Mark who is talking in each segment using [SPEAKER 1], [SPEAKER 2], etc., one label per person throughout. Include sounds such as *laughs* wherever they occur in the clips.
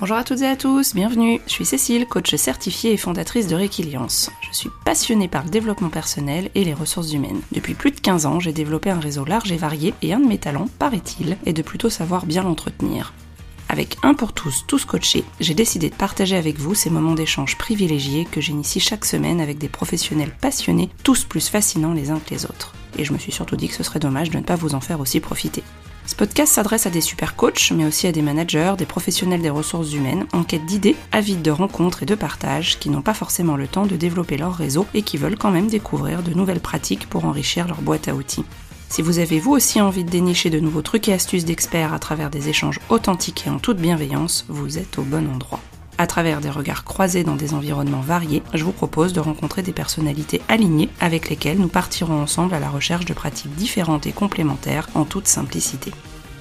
[SPEAKER 1] Bonjour à toutes et à tous, bienvenue. Je suis Cécile, coach certifiée et fondatrice de Réquiliance. Je suis passionnée par le développement personnel et les ressources humaines. Depuis plus de 15 ans, j'ai développé un réseau large et varié et un de mes talents, paraît-il, est de plutôt savoir bien l'entretenir. Avec un pour tous, tous coachés, j'ai décidé de partager avec vous ces moments d'échange privilégiés que j'initie chaque semaine avec des professionnels passionnés, tous plus fascinants les uns que les autres. Et je me suis surtout dit que ce serait dommage de ne pas vous en faire aussi profiter. Ce podcast s'adresse à des super coachs, mais aussi à des managers, des professionnels des ressources humaines, en quête d'idées, avides de rencontres et de partages, qui n'ont pas forcément le temps de développer leur réseau et qui veulent quand même découvrir de nouvelles pratiques pour enrichir leur boîte à outils. Si vous avez vous aussi envie de dénicher de nouveaux trucs et astuces d'experts à travers des échanges authentiques et en toute bienveillance, vous êtes au bon endroit à travers des regards croisés dans des environnements variés, je vous propose de rencontrer des personnalités alignées avec lesquelles nous partirons ensemble à la recherche de pratiques différentes et complémentaires en toute simplicité.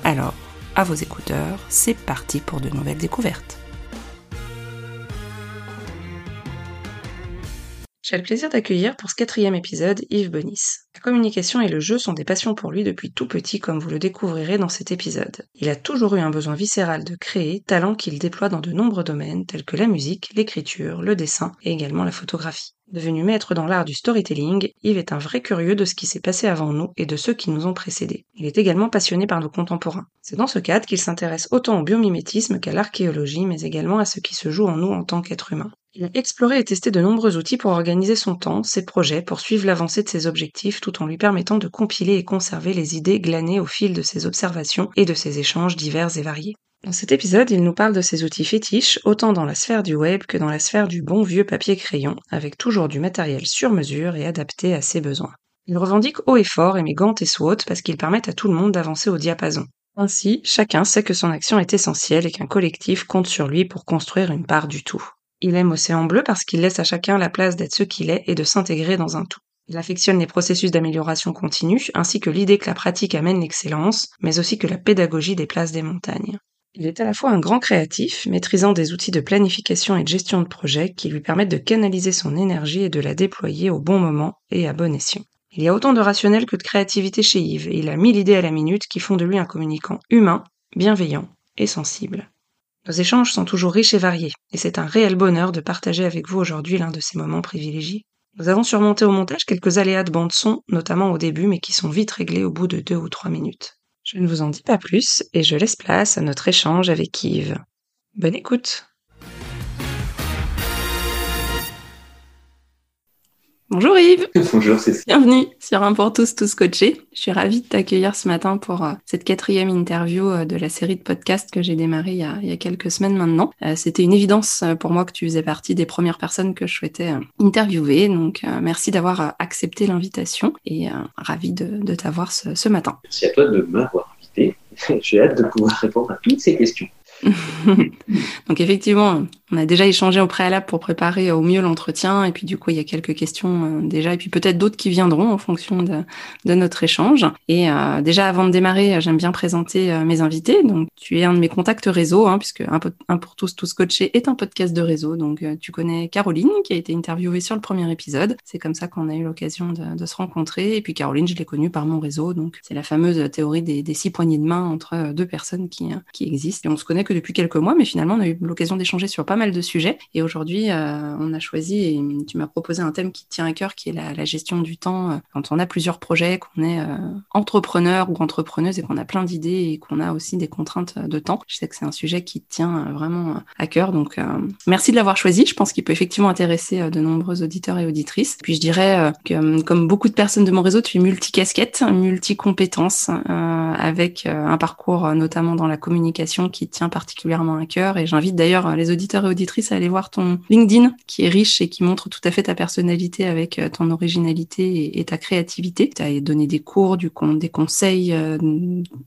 [SPEAKER 1] Alors, à vos écouteurs, c'est parti pour de nouvelles découvertes. J'ai le plaisir d'accueillir pour ce quatrième épisode Yves Bonis. Communication et le jeu sont des passions pour lui depuis tout petit comme vous le découvrirez dans cet épisode. Il a toujours eu un besoin viscéral de créer, talent qu'il déploie dans de nombreux domaines tels que la musique, l'écriture, le dessin et également la photographie. Devenu maître dans l'art du storytelling, Yves est un vrai curieux de ce qui s'est passé avant nous et de ceux qui nous ont précédés. Il est également passionné par nos contemporains. C'est dans ce cadre qu'il s'intéresse autant au biomimétisme qu'à l'archéologie, mais également à ce qui se joue en nous en tant qu'être humain. Il a exploré et testé de nombreux outils pour organiser son temps, ses projets, pour suivre l'avancée de ses objectifs tout en lui permettant de compiler et conserver les idées glanées au fil de ses observations et de ses échanges divers et variés. Dans cet épisode, il nous parle de ses outils fétiches, autant dans la sphère du web que dans la sphère du bon vieux papier-crayon, avec toujours du matériel sur mesure et adapté à ses besoins. Il revendique haut et fort et Gant et SWOT parce qu'ils permettent à tout le monde d'avancer au diapason. Ainsi, chacun sait que son action est essentielle et qu'un collectif compte sur lui pour construire une part du tout. Il aime Océan Bleu parce qu'il laisse à chacun la place d'être ce qu'il est et de s'intégrer dans un tout. Il affectionne les processus d'amélioration continue, ainsi que l'idée que la pratique amène l'excellence, mais aussi que la pédagogie déplace des montagnes. Il est à la fois un grand créatif, maîtrisant des outils de planification et de gestion de projet qui lui permettent de canaliser son énergie et de la déployer au bon moment et à bon escient. Il y a autant de rationnel que de créativité chez Yves, et il a mille idées à la minute qui font de lui un communicant humain, bienveillant et sensible. Nos échanges sont toujours riches et variés, et c'est un réel bonheur de partager avec vous aujourd'hui l'un de ces moments privilégiés. Nous avons surmonté au montage quelques aléas de bande son, notamment au début, mais qui sont vite réglés au bout de deux ou trois minutes. Je ne vous en dis pas plus, et je laisse place à notre échange avec Yves. Bonne écoute Bonjour Yves. *laughs*
[SPEAKER 2] Bonjour Cécile.
[SPEAKER 1] Bienvenue sur Un pour tous, tous coachés. Je suis ravie de t'accueillir ce matin pour euh, cette quatrième interview euh, de la série de podcasts que j'ai démarré il y, a, il y, a, quelques semaines maintenant. Euh, C'était une évidence pour moi que tu faisais partie des premières personnes que je souhaitais interviewer. Donc merci d'avoir accepté l'invitation et ravie de, de t'avoir ce, ce matin.
[SPEAKER 2] Merci à toi de m'avoir invité. *laughs* J'ai hâte de pouvoir répondre à toutes ces questions. *laughs*
[SPEAKER 1] Donc effectivement, on a déjà échangé au préalable pour préparer au mieux l'entretien, et puis du coup il y a quelques questions euh, déjà, et puis peut-être d'autres qui viendront en fonction de, notre échange. Et euh, déjà avant de démarrer, j'aime bien présenter euh, mes invités. Donc tu es un de mes contacts réseau, hein, puisque un, un, pour tous tous coachés est un podcast de réseau. Donc euh, tu connais Caroline qui a été interviewée sur le premier épisode. C'est comme ça qu'on a eu l'occasion de, se rencontrer. Et puis Caroline, je l'ai connue par mon réseau. Donc c'est la fameuse théorie des, des, six poignées de main entre deux personnes qui qui existent. Et on se connaît que depuis quelques mois, mais finalement on a eu l'occasion d'échanger sur pas mal de sujets. Et aujourd'hui, euh, on a choisi, et tu m'as proposé un thème qui tient à cœur, qui est la, gestion du temps. Euh, quand on a plusieurs projets, qu'on est euh, entrepreneur ou entrepreneuse et qu'on a plein d'idées et qu'on a aussi des contraintes de temps, je sais que c'est un sujet qui tient vraiment à cœur. Donc, merci de l'avoir choisi. Je pense qu'il peut effectivement intéresser de nombreux auditeurs et auditrices. Puis je dirais que, comme beaucoup de personnes de mon réseau, tu es multicasquette, multi-compétences, avec un parcours notamment dans la communication qui tient particulièrement à cœur. Et j'invite d'ailleurs les auditeurs et auditrices à aller voir ton LinkedIn, qui est riche et qui montre tout à fait ta personnalité avec ton originalité et, ta créativité. Tu as donné des cours, du des conseils,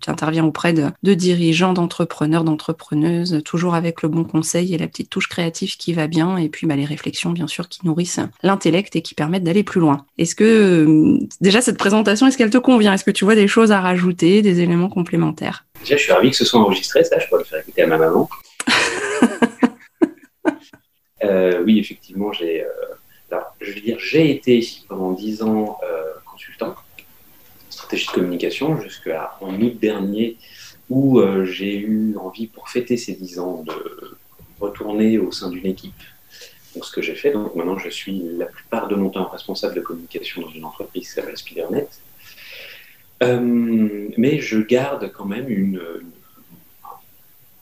[SPEAKER 1] tu interviens auprès de, de dirigeants, d'entrepreneurs, d'entrepreneuses, toujours avec le bon conseil et la petite touche créative qui va bien. Et puis bah, les réflexions, bien sûr, qui nourrissent l'intellect et qui permettent d'aller plus loin. Est-ce que déjà cette présentation, est-ce qu'elle te convient? Est-ce que tu vois des choses à rajouter, des éléments complémentaires?
[SPEAKER 2] Déjà, je suis ravi que ce soit enregistré, ça, je pourrais le faire écouter à ma maman. *laughs* euh, oui, effectivement, j'ai. Euh, alors, je veux dire, j'ai été pendant dix ans euh, consultant, stratégie de communication, jusqu'à en août dernier, où euh, j'ai eu envie, pour fêter ces dix ans, de retourner au sein d'une équipe. Donc, ce que j'ai fait, donc maintenant je suis la plupart de mon temps responsable de communication dans une entreprise qui s'appelle Spidernet. Euh, mais je garde quand même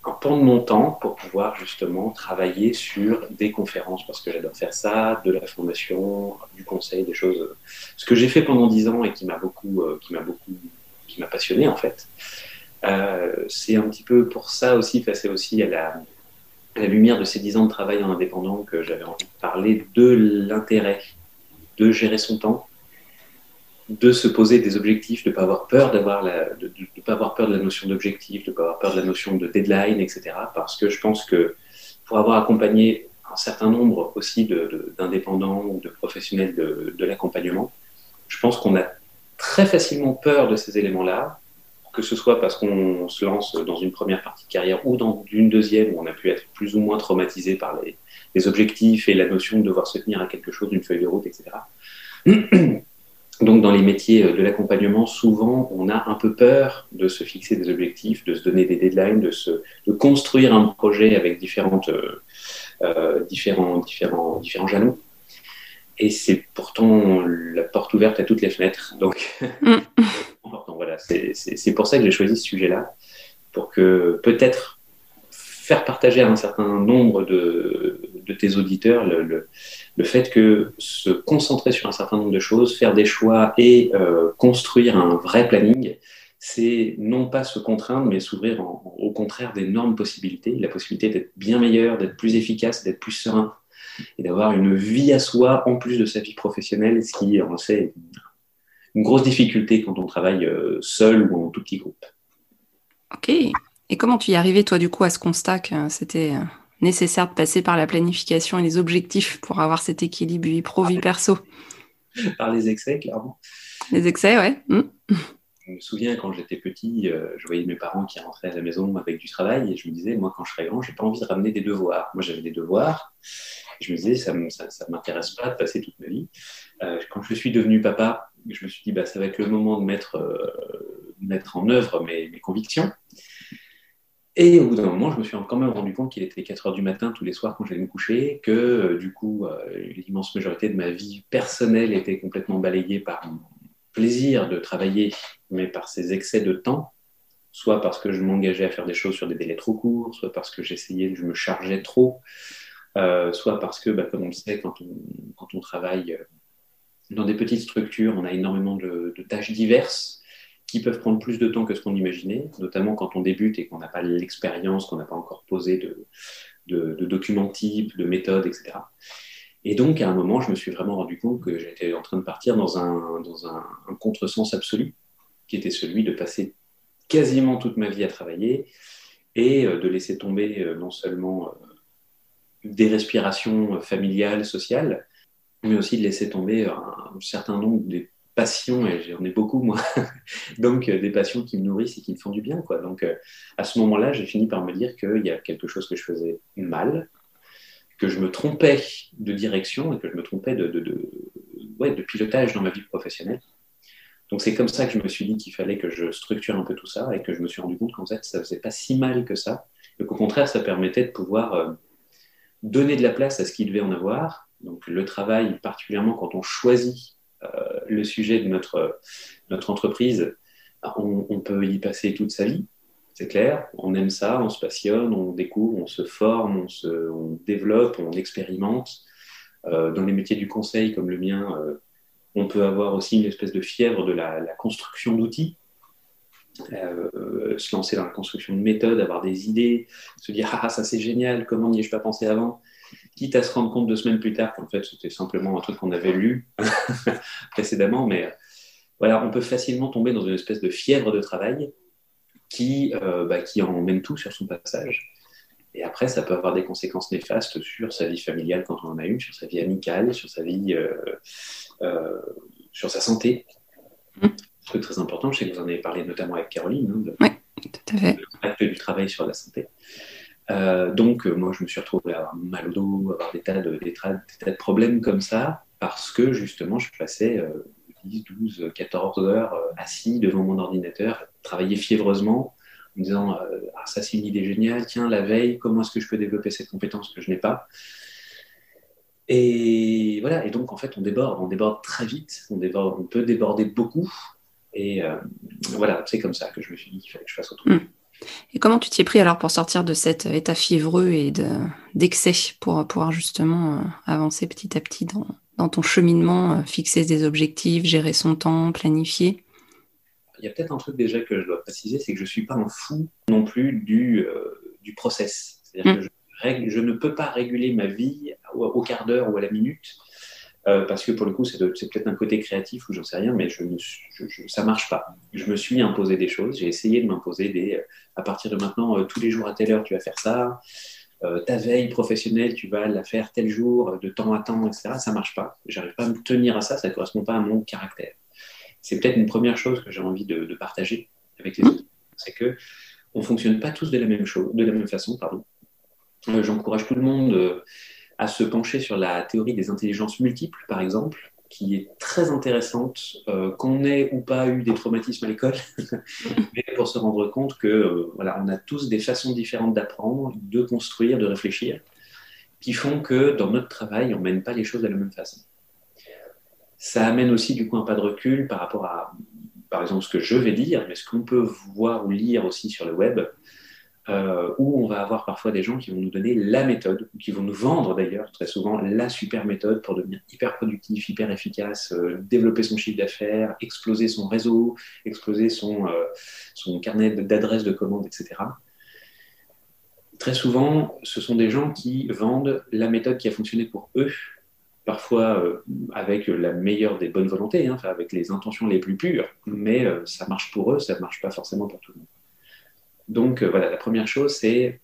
[SPEAKER 2] un pan de mon temps pour pouvoir justement travailler sur des conférences parce que j'adore faire ça, de la formation, du conseil, des choses. Ce que j'ai fait pendant dix ans et qui m'a beaucoup, euh, qui m'a beaucoup, qui m'a passionné en fait. Euh, c'est un petit peu pour ça aussi, face aussi à la, la lumière de ces dix ans de travail en indépendant que j'avais envie de parler de l'intérêt de gérer son temps, de se poser des objectifs, de ne pas avoir peur d'avoir la, de, pas avoir peur de la notion d'objectif, de ne pas avoir peur de la notion de deadline, etc. Parce que je pense que pour avoir accompagné un certain nombre aussi d'indépendants ou de professionnels de, de l'accompagnement, je pense qu'on a très facilement peur de ces éléments-là, que ce soit parce qu'on se lance dans une première partie de carrière ou dans une deuxième où on a pu être plus ou moins traumatisé par les, les objectifs et la notion de devoir se tenir à quelque chose, d'une feuille de route, etc. *clears throat* Donc, dans les métiers de l'accompagnement, souvent, on a un peu peur de se fixer des objectifs, de se donner des deadlines, de, se, de construire un projet avec différentes, euh, euh différents, différents, différents jalons. Et c'est pourtant la porte ouverte à toutes les fenêtres. Donc, mm. *laughs* voilà, c'est pour ça que j'ai choisi ce sujet-là, pour que peut-être faire partager à un certain nombre de, de tes auditeurs le, le, fait que se concentrer sur un certain nombre de choses, faire des choix et euh, construire un vrai planning, c'est non pas se contraindre, mais s'ouvrir au contraire d'énormes possibilités, la possibilité d'être bien meilleur, d'être plus efficace, d'être plus serein, et d'avoir une vie à soi en plus de sa vie professionnelle, ce qui, on le sait, une grosse difficulté quand on travaille euh, seul ou en tout petit groupe.
[SPEAKER 1] Ok. Et comment tu y arrivé, toi, du coup, à ce constat que c'était euh, nécessaire de passer par la planification et les objectifs pour avoir cet équilibre vie pro-vie perso? *laughs*
[SPEAKER 2] Par les excès, clairement.
[SPEAKER 1] Les excès, ouais. Hmm.
[SPEAKER 2] Je me souviens quand j'étais petit, euh, je voyais mes parents qui rentraient à la maison avec du travail et je me disais, moi, quand je serai grand, j'ai pas envie de ramener des devoirs. Moi, j'avais des devoirs. Je me disais, ça ne m'intéresse pas de passer toute ma vie. Euh, quand je suis devenu papa, je me suis dit, bah, ça va être le moment de mettre, euh, mettre en œuvre mes, mes convictions. Et au bout d'un moment, je me suis quand même rendu compte qu'il était 4 heures du matin tous les soirs quand j'allais me coucher, que euh, du coup, euh, l'immense majorité de ma vie personnelle était complètement balayée par mon plaisir de travailler, mais par ces excès de temps, soit parce que je m'engageais à faire des choses sur des délais trop courts, soit parce que j'essayais, je me chargeais trop, euh, soit parce que, bah, comme on le sait, quand on, travaille dans des petites structures, on a énormément de tâches diverses qui peuvent prendre plus de temps que ce qu'on imaginait, notamment quand on débute et qu'on n'a pas l'expérience, qu'on n'a pas encore posé de, de, documents types, de méthodes, etc. Et donc, à un moment, je me suis vraiment rendu compte que j'étais en train de partir dans un, dans un, contresens absolu, qui était celui de passer quasiment toute ma vie à travailler et euh, de laisser tomber euh, non seulement euh, des respirations familiales, sociales, mais aussi de laisser tomber un certain nombre des passions, et j'en ai beaucoup moi, *laughs* donc euh, des passions qui me nourrissent et qui me font du bien. Quoi. Donc euh, à ce moment-là, j'ai fini par me dire qu'il y a quelque chose que je faisais mal, que je me trompais de direction et que je me trompais de, de, pilotage dans ma vie professionnelle. Donc c'est comme ça que je me suis dit qu'il fallait que je structure un peu tout ça et que je me suis rendu compte qu'en fait, ça faisait pas si mal que ça, et qu'au contraire, ça permettait de pouvoir euh, donner de la place à ce qu'il devait en avoir. Donc le travail, particulièrement quand on choisit le sujet de notre, entreprise, on, peut y passer toute sa vie, c'est clair. On aime ça, on se passionne, on découvre, on se forme, on, se, développe, on expérimente. Euh, dans les métiers du conseil comme le mien, euh, on peut avoir aussi une espèce de fièvre de la, construction d'outils. se lancer dans la construction de méthodes, avoir des idées, se dire ah ça c'est génial, comment n'y ai-je pas pensé avant? Quitte à se rendre compte deux semaines plus tard qu'en fait c'était simplement un truc qu'on avait lu *laughs* précédemment, mais euh, voilà, on peut facilement tomber dans une espèce de fièvre de travail qui, euh, bah, qui emmène tout sur son passage. Et après, ça peut avoir des conséquences néfastes sur sa vie familiale quand on en a une, sur sa vie amicale, sur sa vie, euh, sur sa santé. Mmh. Un truc très important, je sais que vous en avez parlé notamment avec Caroline,
[SPEAKER 1] hein, tout à fait.
[SPEAKER 2] l'impact du travail sur la santé. Euh, donc, euh, moi, je me suis retrouvé à avoir mal au dos, avoir des tas de, problèmes comme ça, parce que justement, je passais 10, 12, 14 heures euh, assis devant mon ordinateur, travailler fiévreusement, me disant ah, ça c'est une idée géniale, tiens, la veille, comment est-ce que je peux développer cette compétence que je n'ai pas? Et voilà, et donc en fait, on déborde, on déborde très vite, on, peut déborder beaucoup. Et voilà, c'est comme ça que je me suis dit qu'il fallait que je fasse autrement. Mm.
[SPEAKER 1] Et comment tu t'y es pris alors pour sortir de cet état fiévreux et d'excès pour pouvoir justement euh, avancer petit à petit dans, ton cheminement, euh, fixer des objectifs, gérer son temps, planifier?
[SPEAKER 2] Il y a peut-être un truc déjà que je dois préciser, c'est que je ne suis pas un fou non plus du, euh, du process. C'est-à-dire que mmh. je, je, ne peux pas réguler ma vie au quart d'heure ou à la minute euh, parce que pour le coup, c'est peut-être un côté créatif ou j'en sais rien, mais je, je, ça marche pas. Je me suis imposé des choses, j'ai essayé de m'imposer des. Euh, à partir de maintenant, euh, tous les jours à telle heure, tu vas faire ça. ta veille professionnelle, tu vas la faire tel jour, de temps à temps, etc. Ça marche pas. J'arrive pas à me tenir à ça, ça ne correspond pas à mon caractère. C'est peut-être une première chose que j'ai envie de, partager avec les autres. C'est que on fonctionne pas tous de la même chose, de la même façon, pardon. J'encourage tout le monde à se pencher sur la théorie des intelligences multiples, par exemple, qui est très intéressante, euh, qu'on ait ou pas eu des traumatismes à l'école, *laughs* mais pour se rendre compte que euh, on a tous des façons différentes d'apprendre, de construire, de réfléchir, qui font que dans notre travail, on mène pas les choses de la même façon. Ça amène aussi du coup un pas de recul par rapport à, par exemple, ce que je vais dire, mais ce qu'on peut voir ou lire aussi sur le web, euh, où on va avoir parfois des gens qui vont nous donner la méthode, qui vont nous vendre d'ailleurs très souvent la super méthode pour devenir hyper productif, hyper efficace, euh, développer son chiffre d'affaires, exploser son réseau, exploser son, euh, carnet d'adresses de commandes, etc. Très souvent, ce sont des gens qui vendent la méthode qui a fonctionné pour eux, parfois avec la meilleure des bonnes volontés, hein, avec les intentions les plus pures, mais ça marche pour eux, ça ne marche pas forcément pour tout le monde. Donc euh, voilà, la première chose, c'est,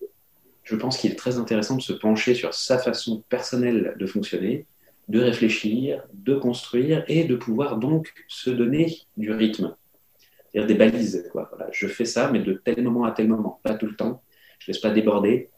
[SPEAKER 2] je pense qu'il est très intéressant de se pencher sur sa façon personnelle de fonctionner, de réfléchir, de construire et de pouvoir donc se donner du rythme, c'est-à-dire des balises. Quoi. Voilà, je fais ça, mais de tel moment à tel moment, pas tout le temps. Je ne laisse pas déborder.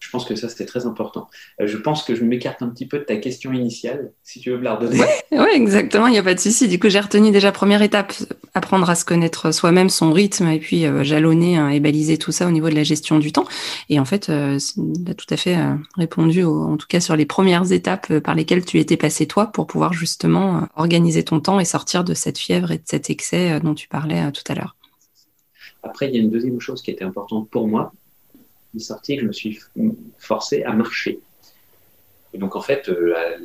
[SPEAKER 2] Je pense que ça, c'était très important. Euh, je pense que je m'écarte un petit peu de ta question initiale, si tu veux me la redonner.
[SPEAKER 1] Oui, *laughs* ouais, exactement, il n'y a pas de souci. Du coup, j'ai retenu déjà première étape, apprendre à se connaître soi-même, son rythme, et puis euh, jalonner hein, et baliser tout ça au niveau de la gestion du temps. Et en fait, euh, tu as tout à fait euh, répondu, en tout cas sur les premières étapes par lesquelles tu étais passé toi, pour pouvoir justement organiser ton temps et sortir de cette fièvre et de cet excès dont tu parlais tout à l'heure.
[SPEAKER 2] Après, il y a une deuxième chose qui était importante pour moi, une sortie que je me suis forcé à marcher. Et donc en fait, euh, à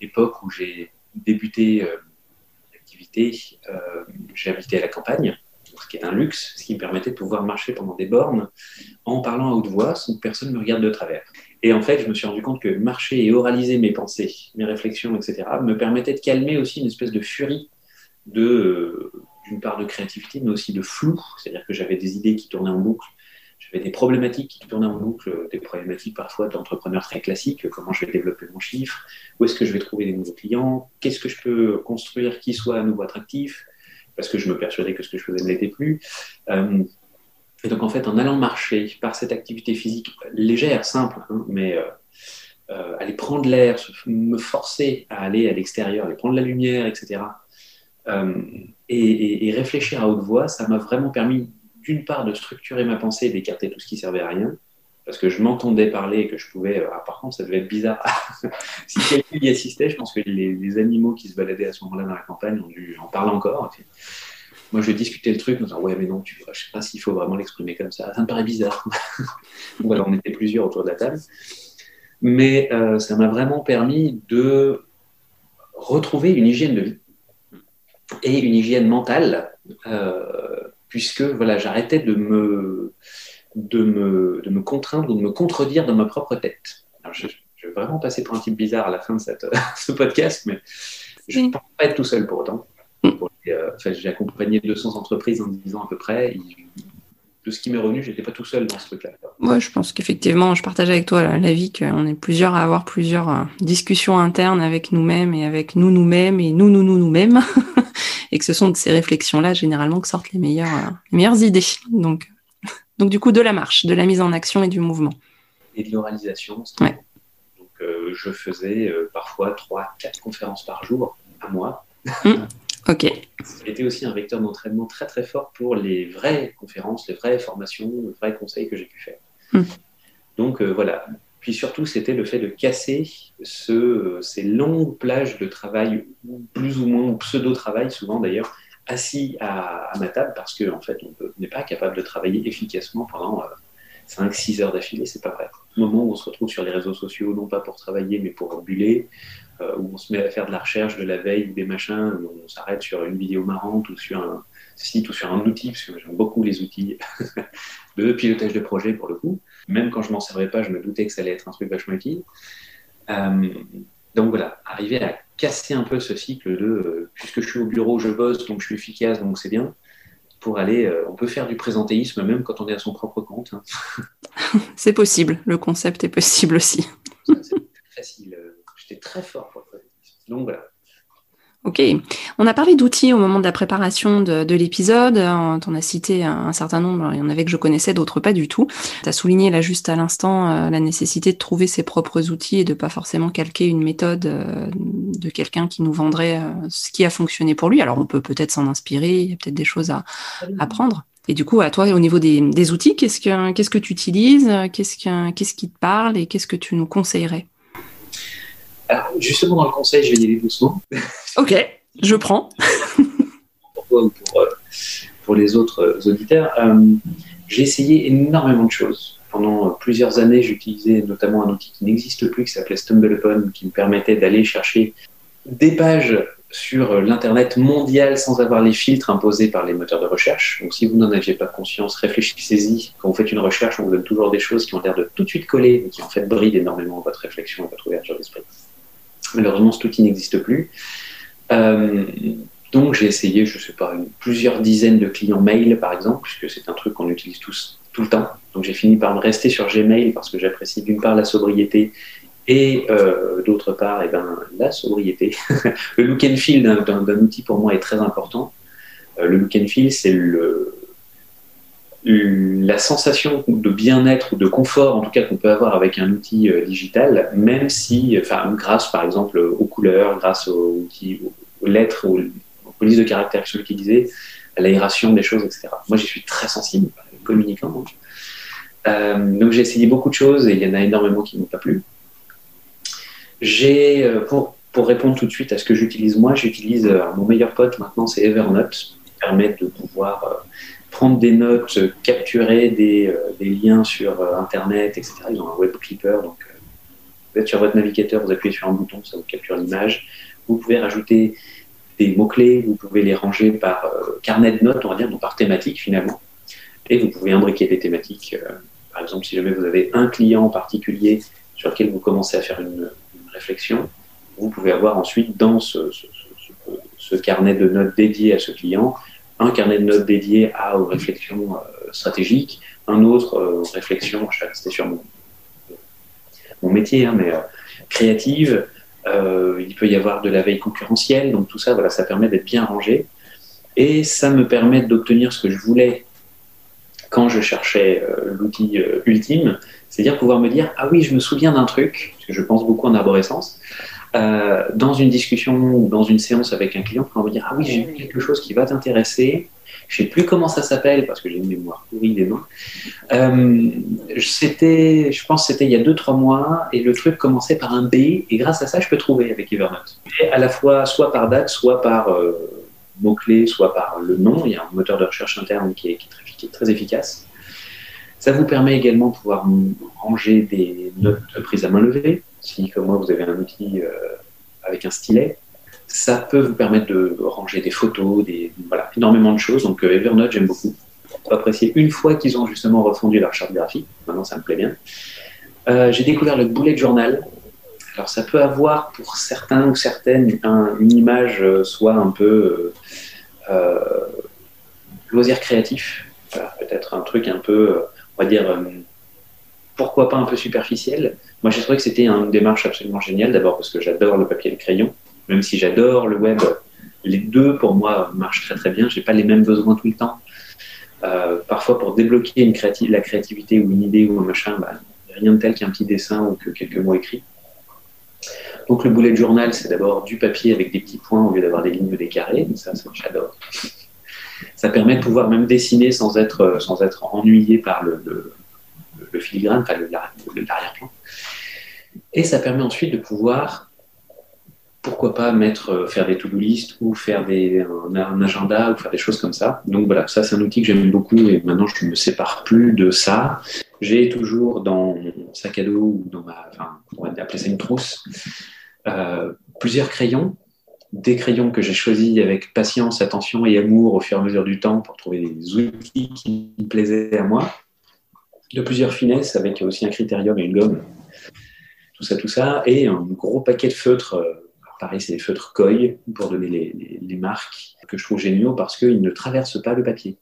[SPEAKER 2] l'époque où j'ai débuté euh, l'activité, euh, habité à la campagne, ce qui est un luxe, ce qui me permettait de pouvoir marcher pendant des bornes en parlant à haute voix sans que personne me regarde de travers. Et en fait, je me suis rendu compte que marcher et oraliser mes pensées, mes réflexions, etc., me permettait de calmer aussi une espèce de furie de d'une part de créativité, mais aussi de flou, c'est-à-dire que j'avais des idées qui tournaient en boucle j'avais des problématiques qui tournaient en boucle, des problématiques parfois d'entrepreneurs très classiques, comment je vais développer mon chiffre, où est-ce que je vais trouver des nouveaux clients, qu'est-ce que je peux construire qui soit à nouveau attractif, parce que je me persuadais que ce que je faisais ne l'était plus. Euh, et donc en fait, en allant marcher par cette activité physique légère, simple, hein, mais euh, euh, aller prendre l'air, me forcer à aller à l'extérieur, aller prendre la lumière, etc. et, réfléchir à haute voix, ça m'a vraiment permis d'une part de structurer ma pensée et d'écarter tout ce qui servait à rien, parce que je m'entendais parler et que je pouvais. Euh, ah, par contre, ça devait être bizarre. *laughs* si quelqu'un y assistait, je pense que les, animaux qui se baladaient à ce moment-là dans la campagne ont dû en parler encore. moi, je discutais le truc en disant Ouais, mais non, tu vois, je sais pas s'il faut vraiment l'exprimer comme ça. Ça me paraît bizarre. *laughs* voilà, on était plusieurs autour de la table. Mais euh, ça m'a vraiment permis de retrouver une hygiène de vie et une hygiène mentale. Euh, puisque voilà, j'arrêtais de me, de, me, de me contraindre ou de me contredire dans ma propre tête. je, vais vraiment passer pour un type bizarre à la fin de cette, *laughs* ce podcast, mais je ne pense pas être tout seul pour autant. Mm. Euh, j'ai accompagné 200 entreprises en 10 ans à peu près. De ce qui m'est revenu, j'étais pas tout seul dans ce truc-là.
[SPEAKER 1] Moi, je pense qu'effectivement, je partage avec toi l'avis qu'on est plusieurs à avoir plusieurs euh, discussions internes avec nous-mêmes et avec nous nous-mêmes et nous nous nous nous-mêmes. *laughs* et que ce sont de ces réflexions-là généralement que sortent les meilleures, euh, les meilleures idées. Donc, *laughs* donc du coup, de la marche, de la mise en action et du mouvement.
[SPEAKER 2] Et de l'oralisation. Donc euh, je faisais euh, parfois trois, quatre conférences par jour à moi.
[SPEAKER 1] Hum. Ok.
[SPEAKER 2] C'était aussi un vecteur d'entraînement très très fort pour les vraies conférences, les vraies formations, les vrais conseils que j'ai pu faire.
[SPEAKER 1] Hmm.
[SPEAKER 2] Donc euh, voilà. Puis surtout, c'était le fait de casser ce, ces longues plages de travail, plus ou moins pseudo-travail, souvent d'ailleurs, assis à, ma table, parce qu'en en fait, on n'est pas capable de travailler efficacement pendant 5-6 heures d'affilée, c'est pas vrai. Au moment où on se retrouve sur les réseaux sociaux, non pas pour travailler, mais pour buller, euh, où on se met à faire de la recherche, de la veille ou des machins, où on s'arrête sur une vidéo marrante ou sur un site ou sur un outil, parce que j'aime beaucoup les outils *laughs* de pilotage de projet pour le coup. Même quand je m'en servais pas, je me doutais que ça allait être un truc vachement utile. Euh, donc voilà, arriver à casser un peu ce cycle de euh, puisque je suis au bureau, je bosse, donc je suis efficace, donc c'est bien. Pour aller, on peut faire du présentéisme même quand on est à son propre compte. Hein. *laughs*
[SPEAKER 1] c'est possible, le concept est possible aussi.
[SPEAKER 2] c'est facile j'étais très fort pour le Donc voilà.
[SPEAKER 1] Ok. On a parlé d'outils au moment de la préparation de, l'épisode. On as cité un, certain nombre. Il y en avait que je connaissais, d'autres pas du tout. Tu as souligné là juste à l'instant euh, la nécessité de trouver ses propres outils et de pas forcément calquer une méthode euh, de quelqu'un qui nous vendrait euh, ce qui a fonctionné pour lui. Alors on peut peut-être s'en inspirer. Il y a peut-être des choses à apprendre. Et du coup, à toi, au niveau des, outils, qu'est-ce que qu'est-ce que tu utilises? Qu'est-ce qu'est-ce qui te parle et qu'est-ce que tu nous conseillerais?
[SPEAKER 2] Alors, justement, dans le conseil, je vais y aller doucement.
[SPEAKER 1] Ok, je prends.
[SPEAKER 2] pour toi ou pour, euh, pour les autres euh, auditeurs, euh, j'ai essayé énormément de choses. Pendant plusieurs années, j'utilisais notamment un outil qui n'existe plus, qui s'appelait StumbleUpon, qui me permettait d'aller chercher des pages sur l'Internet mondial sans avoir les filtres imposés par les moteurs de recherche. Donc si vous n'en aviez pas conscience, réfléchissez-y. Quand vous faites une recherche, on vous donne toujours des choses qui ont l'air de tout de suite coller et qui en fait brident énormément votre réflexion et votre ouverture d'esprit. Malheureusement, cet outil n'existe plus. Euh, donc j'ai essayé, je sais pas, plusieurs dizaines de clients mail par exemple, puisque c'est un truc qu'on utilise tous tout le temps. Donc j'ai fini par me rester sur Gmail parce que j'apprécie d'une part la sobriété et euh, d'autre part eh ben, la sobriété. *laughs* le look and feel d'un outil pour moi est très important. Euh, le look and feel, c'est le, la sensation de bien-être ou de confort, en tout cas qu'on peut avoir avec un outil euh, digital, même si, enfin, grâce par exemple aux couleurs, grâce aux, outils, aux lettres, aux, polices de caractère qui sont utilisées, à l'aération des choses, etc. Moi, j'y suis très sensible, communicant. Donc, euh, donc j'ai essayé beaucoup de choses et il y en a énormément qui ne m'ont pas plu. J'ai, euh, pour, pour répondre tout de suite à ce que j'utilise moi, j'utilise mon meilleur pote maintenant, c'est Evernote, qui permet de pouvoir prendre des notes, capturer des, euh, des liens sur euh, Internet, etc. Ils ont un web clipper, donc euh, vous êtes sur votre navigateur, vous appuyez sur un bouton, ça vous capture l'image. Vous pouvez rajouter des mots-clés, vous pouvez les ranger par carnet de notes, on va dire, donc par thématique finalement. Et vous pouvez imbriquer des thématiques. par exemple, si jamais vous avez un client en particulier sur lequel vous commencez à faire une, réflexion, vous pouvez avoir ensuite dans ce, carnet de notes dédié à ce client un carnet de notes dédié à, aux réflexions euh, stratégiques, un autre euh, aux réflexions, rester sur mon, mon métier, hein, mais euh, créative. il peut y avoir de la veille concurrentielle, donc tout ça, voilà, ça permet d'être bien rangé. Et ça me permet d'obtenir ce que je voulais quand je cherchais l'outil ultime, c'est-à-dire pouvoir me dire ah oui, je me souviens d'un truc, parce que je pense beaucoup en arborescence, euh, dans une discussion ou dans une séance avec un client, on va dire Ah oui, j'ai vu quelque chose qui va t'intéresser. Je ne sais plus comment ça s'appelle parce que j'ai une mémoire pourrie des noms. Euh, c'était, je pense que c'était il y a 2-3 mois et le truc commençait par un B et grâce à ça, je peux trouver avec Evernote. Et à la fois, soit par date, soit par euh, mot-clé, soit par le nom. Il y a un moteur de recherche interne qui est, qui est très efficace. Ça vous permet également de pouvoir ranger des notes prises à main levée si comme moi vous avez un outil euh, avec un stylet, ça peut vous permettre de ranger des photos, des, voilà, énormément de choses. Donc euh, Evernote, j'aime beaucoup. J'ai apprécié une fois qu'ils ont justement refondu leur charte graphique. Maintenant, ça me plaît bien. Euh, j'ai découvert le bullet journal. Alors, ça peut avoir pour certains ou certaines une image soit un peu loisir créatif, peut-être un truc un peu, on va dire, pourquoi pas un peu superficiel. Moi, j'ai trouvé que c'était une démarche absolument géniale, d'abord parce que j'adore le papier et le crayon, même si j'adore le web. Les deux, pour moi, marchent très très bien. Je n'ai pas les mêmes besoins tout le temps. Euh, parfois, pour débloquer la créativité ou une idée ou un machin, bah, rien de tel qu'un petit dessin ou que quelques mots écrits. Donc le bullet journal, c'est d'abord du papier avec des petits points au lieu d'avoir des lignes ou des carrés. Ça, ça j'adore. Ça permet de pouvoir même dessiner sans être, ennuyé par le, filigrane, enfin l'arrière-plan. Et ça permet ensuite de pouvoir, pourquoi pas, mettre, euh, faire des to-do list ou faire des, un, agenda ou faire des choses comme ça. Donc voilà, ça c'est un outil que j'aime beaucoup et maintenant je ne me sépare plus de ça. J'ai toujours dans mon sac à dos ou dans ma, enfin, on va appeler ça une trousse, euh, plusieurs crayons des crayons que j'ai choisis avec patience, attention et amour au fur et à mesure du temps pour trouver des outils qui me plaisaient à moi, de plusieurs finesses avec aussi un critérium et une gomme tout ça, tout ça, et un gros paquet de feutres. Euh, pareil, c'est des feutres Koi pour donner les, marques que je trouve géniaux parce qu'ils ne traversent pas le papier.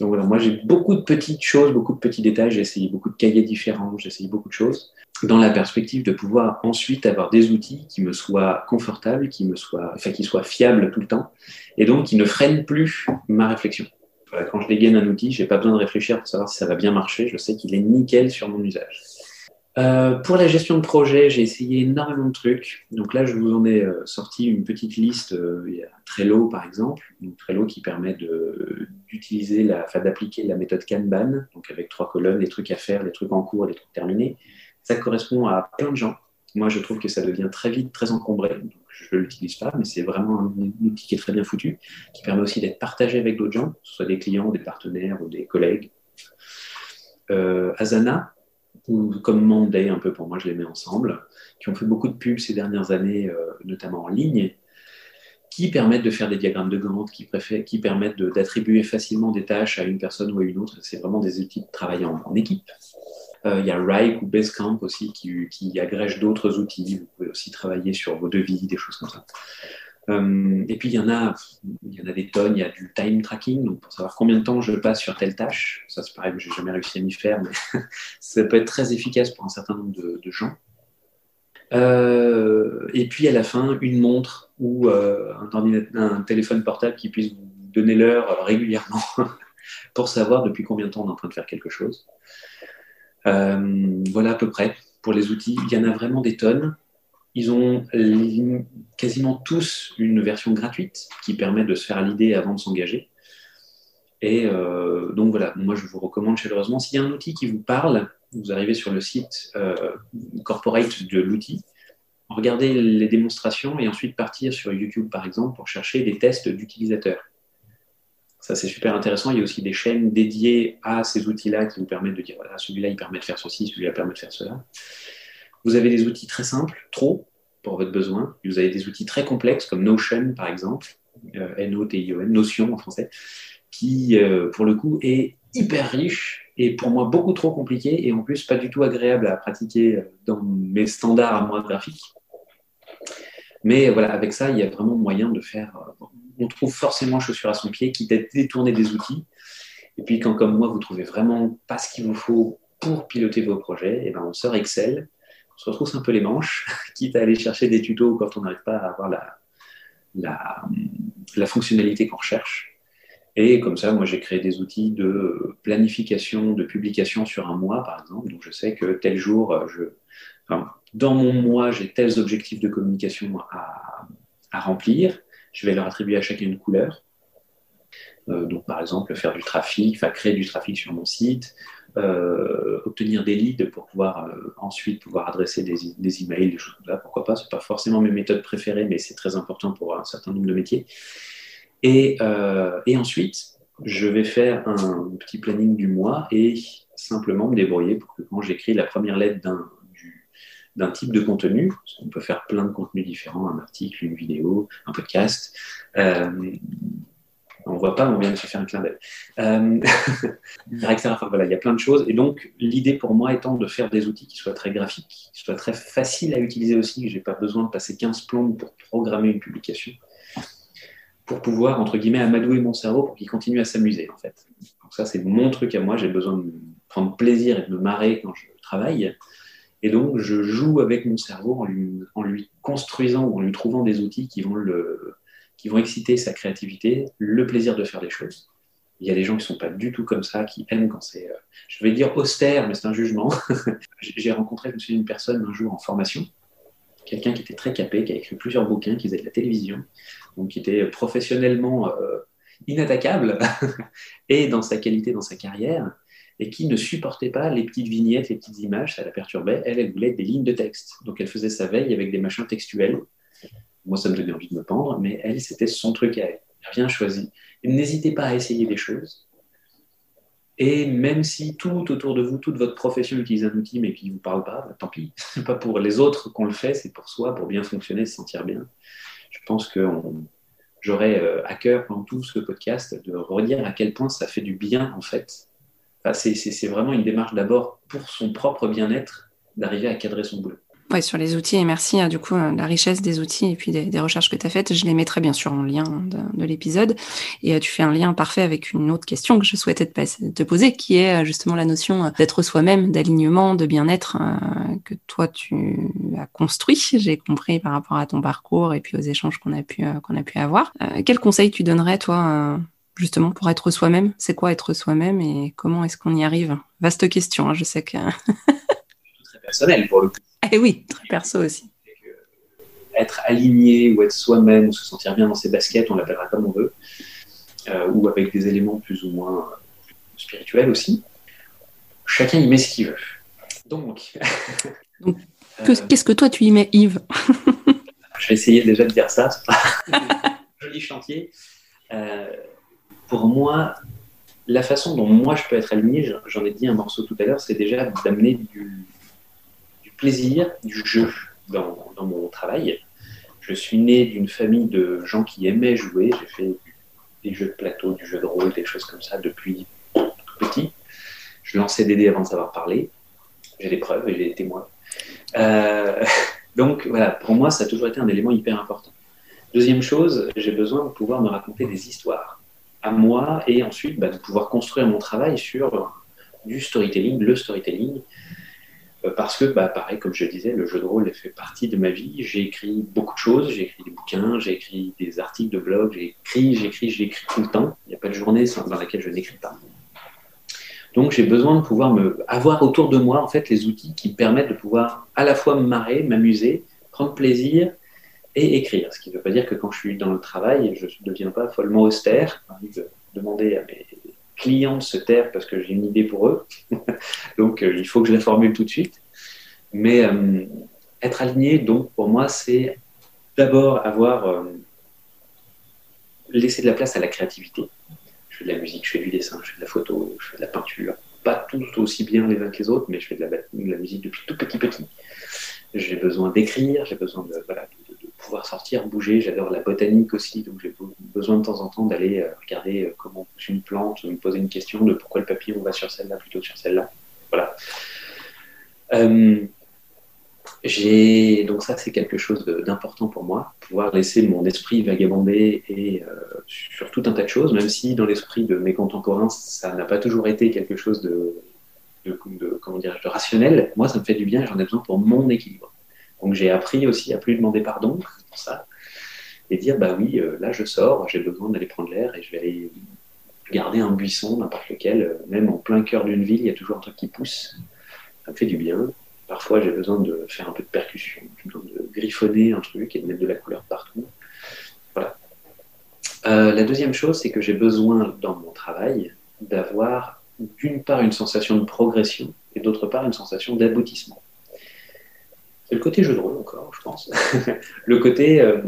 [SPEAKER 2] Donc voilà, moi j'ai beaucoup de petites choses, beaucoup de petits détails, j'ai essayé beaucoup de cahiers différents, j'ai essayé beaucoup de choses, dans la perspective de pouvoir ensuite avoir des outils qui me soient confortables, qui me soient, enfin, qui soient fiables tout le temps, et donc qui ne freinent plus ma réflexion. Quand je dégaine un outil, j'ai pas besoin de réfléchir pour savoir si ça va bien marcher, je sais qu'il est nickel sur mon usage. Euh, pour la gestion de projet, j'ai essayé énormément de trucs. Donc là, je vous en ai euh, sorti une petite liste. Euh, il y a Trello, par exemple. Donc, Trello qui permet d'utiliser, d'appliquer la méthode Kanban, donc avec trois colonnes, les trucs à faire, les trucs en cours, les trucs terminés. Ça correspond à plein de gens. Moi, je trouve que ça devient très vite très encombré. Je ne l'utilise pas, mais c'est vraiment un outil qui est très bien foutu, qui permet aussi d'être partagé avec d'autres gens, que ce soit des clients, des partenaires ou des collègues. Asana, ou comme Monday un peu pour moi, je les mets ensemble, qui ont fait beaucoup de pubs ces dernières années, euh, notamment en ligne, qui permettent de faire des diagrammes de Gantt, qui, qui permettent d'attribuer facilement des tâches à une personne ou à une autre. C'est vraiment des outils de travail en, équipe. Euh, il y a Rike ou Basecamp aussi qui, qui agrègent d'autres outils. Vous pouvez aussi travailler sur vos devis, des choses comme ça. Euh, et puis il y en a, il y en a des tonnes. Il y a du time tracking, pour savoir combien de temps je passe sur telle tâche. Ça, c'est pareil, j'ai jamais réussi à m'y faire, mais *laughs* ça peut être très efficace pour un certain nombre de, gens. Euh, et puis à la fin, une montre ou un, un, téléphone portable qui puisse vous donner l'heure régulièrement *laughs* pour savoir depuis combien de temps on est en train de faire quelque chose. Voilà à peu près pour les outils. Il y en a vraiment des tonnes. Ils ont quasiment tous une version gratuite qui permet de se faire l'idée avant de s'engager. Et euh, donc voilà, moi je vous recommande chaleureusement, s'il y a un outil qui vous parle, vous arrivez sur le site euh, corporate de l'outil, regardez les démonstrations et ensuite partir sur YouTube par exemple pour chercher des tests d'utilisateurs. Ça c'est super intéressant. Il y a aussi des chaînes dédiées à ces outils-là qui vous permettent de dire voilà, celui-là il permet de faire ceci, celui-là permet de faire cela. Vous avez des outils très simples, trop, pour votre besoin. Vous avez des outils très complexes comme Notion, par exemple, euh, N-O-T-I-O-N, Notion en français, qui, euh, pour le coup, est hyper riche et pour moi beaucoup trop compliqué et en plus pas du tout agréable à pratiquer euh, dans mes standards à moi graphiques. Mais voilà, avec ça, il y a vraiment moyen de faire. On trouve forcément chaussure à son pied, quitte à détourner des outils. Et puis, quand comme moi, vous trouvez vraiment pas ce qu'il vous faut pour piloter vos projets, et eh ben, on sort Excel on se retrousse un peu les manches, *laughs* quitte à aller chercher des tutos quand on n'arrive pas à avoir la, fonctionnalité qu'on recherche. Et comme ça, moi, j'ai créé des outils de planification, de publication sur un mois, par exemple. Donc, je sais que tel jour, dans mon mois, j'ai tels objectifs de communication à, remplir. Je vais leur attribuer à chacun une couleur. Euh, donc, par exemple, faire du trafic, créer du trafic sur mon site, euh, obtenir des leads pour pouvoir euh, ensuite pouvoir adresser des, emails, des choses comme ça. Pourquoi pas? C'est pas forcément mes méthodes préférées, mais c'est très important pour un certain nombre de métiers. Et ensuite, je vais faire un petit planning du mois et simplement me débrouiller pour que quand j'écris la première lettre d'un d'un type de contenu, parce qu'on peut faire plein de contenus différents, un article, une vidéo, un podcast, euh, on voit pas, mais on vient de se faire un clin d'œil. Euh, *laughs* voilà, il y a plein de choses. Et donc, l'idée pour moi étant de faire des outils qui soient très graphiques, qui soient très faciles à utiliser aussi. Je n'ai pas besoin de passer 15 plombes pour programmer une publication, pour pouvoir, entre guillemets, amadouer mon cerveau pour qu'il continue à s'amuser, en fait. Donc ça, c'est mon truc à moi. J'ai besoin de prendre plaisir et de me marrer quand je travaille. Et donc, je joue avec mon cerveau en lui, construisant ou en lui trouvant des outils qui vont qui vont exciter sa créativité, le plaisir de faire des choses. Il y a des gens qui ne sont pas du tout comme ça, qui aiment quand c'est, euh, je vais dire austère, mais c'est un jugement. *laughs* J'ai rencontré, je me une personne un jour en formation, quelqu'un qui était très capé, qui a écrit plusieurs bouquins, qui faisait de la télévision, donc qui était professionnellement euh, inattaquable *laughs* et dans sa qualité, dans sa carrière, et qui ne supportait pas les petites vignettes, les petites images, ça la perturbait. Elle, elle voulait des lignes de texte. Donc elle faisait sa veille avec des machins textuels. Moi, ça me donnait envie de me pendre, mais elle, c'était son truc à elle. Rien choisi. N'hésitez pas à essayer des choses. Et même si tout autour de vous, toute votre profession utilise un outil mais qui ne vous parle pas, bah, tant pis. n'est *laughs* pas pour les autres qu'on le fait, c'est pour soi, pour bien fonctionner, se sentir bien. Je pense que j'aurais euh, à cœur pendant tout ce podcast de redire à quel point ça fait du bien en fait. C'est vraiment une démarche d'abord pour son propre bien-être d'arriver à cadrer son boulot.
[SPEAKER 1] Ouais, sur les outils, et merci hein, du coup euh, la richesse des outils et puis des, recherches que tu as faites. Je les mettrai bien sûr en lien de, l'épisode. Et euh, tu fais un lien parfait avec une autre question que je souhaitais te, poser, qui est euh, justement la notion d'être soi-même, d'alignement, de bien-être que toi tu as construit, j'ai compris par rapport à ton parcours et puis aux échanges qu'on a pu qu'on a pu avoir. quel conseil tu donnerais toi justement pour être soi-même C'est quoi être soi-même et comment est-ce qu'on y arrive? Vaste question, hein, je sais que.
[SPEAKER 2] très personnel pour le coup. *laughs*
[SPEAKER 1] Eh oui, très perso aussi.
[SPEAKER 2] Être aligné ou être soi-même ou se sentir bien dans ses baskets, on l'appellera comme on veut, euh, ou avec des éléments plus ou moins spirituels aussi. Chacun y met ce qu'il veut. Donc. *laughs*
[SPEAKER 1] Euh, qu'est-ce que toi tu y mets, Yves? *laughs*
[SPEAKER 2] Je vais essayer déjà de dire ça. C'est pas un joli chantier. Euh, pour moi, la façon dont moi je peux être aligné, j'en ai dit un morceau tout à l'heure, c'est déjà d'amener du, plaisir du jeu dans, mon travail. Je suis né d'une famille de gens qui aimaient jouer. J'ai fait des jeux de plateau, du jeu de rôle, des choses comme ça depuis tout petit. Je lançais des dés avant de savoir parler. J'ai des preuves et j'ai des témoins. Euh, *laughs* donc voilà, pour moi, ça a toujours été un élément hyper important. Deuxième chose, j'ai besoin de pouvoir me raconter des histoires à moi et ensuite bah, de pouvoir construire mon travail sur du storytelling, le storytelling, euh, parce que, bah, pareil, comme je le disais, le jeu de rôle fait partie de ma vie. J'ai écrit beaucoup de choses, j'ai écrit des bouquins, j'ai écrit des articles de blog, j'ai écrit, j'écris, j'écris tout le temps. Il n'y a pas de journée dans laquelle je n'écris pas. Donc j'ai besoin de pouvoir me avoir autour de moi en fait les outils qui me permettent de pouvoir à la fois me marrer, m'amuser, prendre plaisir et écrire. Ce qui ne veut pas dire que quand je suis dans le travail, je ne deviens pas follement austère. J'ai de demander à mes clients de se taire parce que j'ai une idée pour eux. *laughs* donc, euh, il faut que je la formule tout de suite. Mais euh, être aligné, donc, pour moi, c'est d'abord avoir euh, laissé de la place à la créativité. Je fais de la musique, je fais du dessin, je fais de la photo, je fais de la peinture. Pas tous aussi bien les uns que les autres, mais je fais de la, de musique depuis tout petit petit. J'ai besoin d'écrire, j'ai besoin de, voilà, pouvoir sortir, bouger. J'adore la botanique aussi, donc j'ai besoin de temps en temps d'aller euh, regarder euh, comment pousse une plante, me poser une question de pourquoi le papillon va sur celle-là plutôt que sur celle-là. Voilà. Euh, donc ça, c'est quelque chose d'important pour moi, pouvoir laisser mon esprit vagabonder et sur tout un tas de choses, même si dans l'esprit de mes contemporains, ça n'a pas toujours été quelque chose de, de, comment dire, de rationnel. Moi, ça me fait du bien, j'en ai besoin pour mon équilibre. Donc j'ai appris aussi à plus demander pardon pour ça et dire bah oui, euh, là je sors, j'ai besoin d'aller prendre l'air et je vais aller garder un buisson, n'importe lequel, même en plein cœur d'une ville, il y a toujours un truc qui pousse. Ça me fait du bien. Parfois j'ai besoin de faire un peu de percussion, j'ai besoin de griffonner un truc et de mettre de la couleur partout. Voilà. Euh, la deuxième chose, c'est que j'ai besoin dans mon travail d'avoir d'une part une sensation de progression et d'autre part une sensation d'aboutissement le côté jeu de rôle encore, je pense. *laughs* le côté, euh,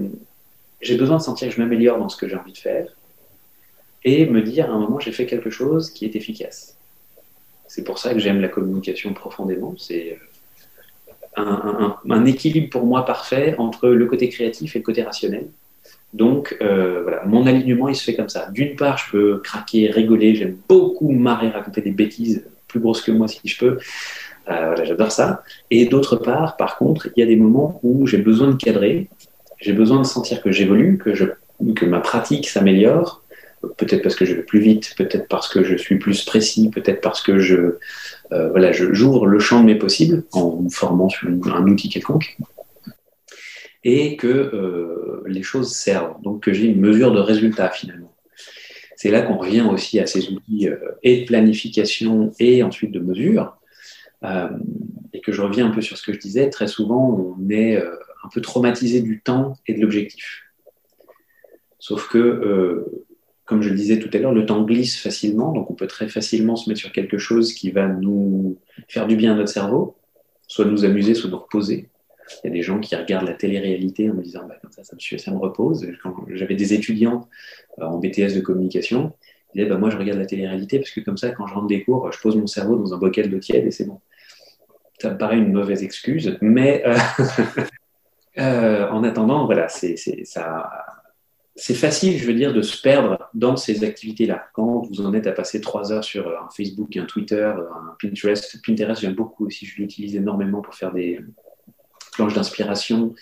[SPEAKER 2] j'ai besoin de sentir que je m'améliore dans ce que j'ai envie de faire et me dire à un moment, j'ai fait quelque chose qui est efficace. C'est pour ça que j'aime la communication profondément. C'est euh, un, équilibre pour moi parfait entre le côté créatif et le côté rationnel. Donc euh, voilà, mon alignement, il se fait comme ça. D'une part, je peux craquer, rigoler, j'aime beaucoup marrer, raconter des bêtises plus grosses que moi si je peux. Euh, voilà, j'adore ça. Et d'autre part, par contre, il y a des moments où j'ai besoin de cadrer, j'ai besoin de sentir que j'évolue, que ma pratique s'améliore, peut-être parce que je vais plus vite, peut-être parce que je suis plus précis, peut-être parce que je, euh, voilà, j'ouvre le champ de mes possibles en me formant sur un outil quelconque, et que euh, les choses servent, donc que j'ai une mesure de résultat finalement. C'est là qu'on revient aussi à ces outils et de planification et ensuite de mesure, euh, et que je reviens un peu sur ce que je disais, très souvent on est euh, un peu traumatisé du temps et de l'objectif. Sauf que, euh, comme je le disais tout à l'heure, le temps glisse facilement, donc on peut très facilement se mettre sur quelque chose qui va nous faire du bien à notre cerveau, soit nous amuser, soit nous reposer. Il y a des gens qui regardent la télé-réalité en me disant bah, ça, ça me, ça me repose. J'avais des étudiants en BTS de communication, ils disaient bah, moi je regarde la télé-réalité parce que comme ça, quand je rentre des cours, je pose mon cerveau dans un bocal d'eau tiède et c'est bon. Ça me paraît une mauvaise excuse, mais euh, *laughs* euh, en attendant, voilà, c'est facile, je veux dire, de se perdre dans ces activités-là. Quand vous en êtes à passer trois heures sur un Facebook, un Twitter, un Pinterest, Pinterest, j'aime beaucoup aussi, je l'utilise énormément pour faire des planches d'inspiration.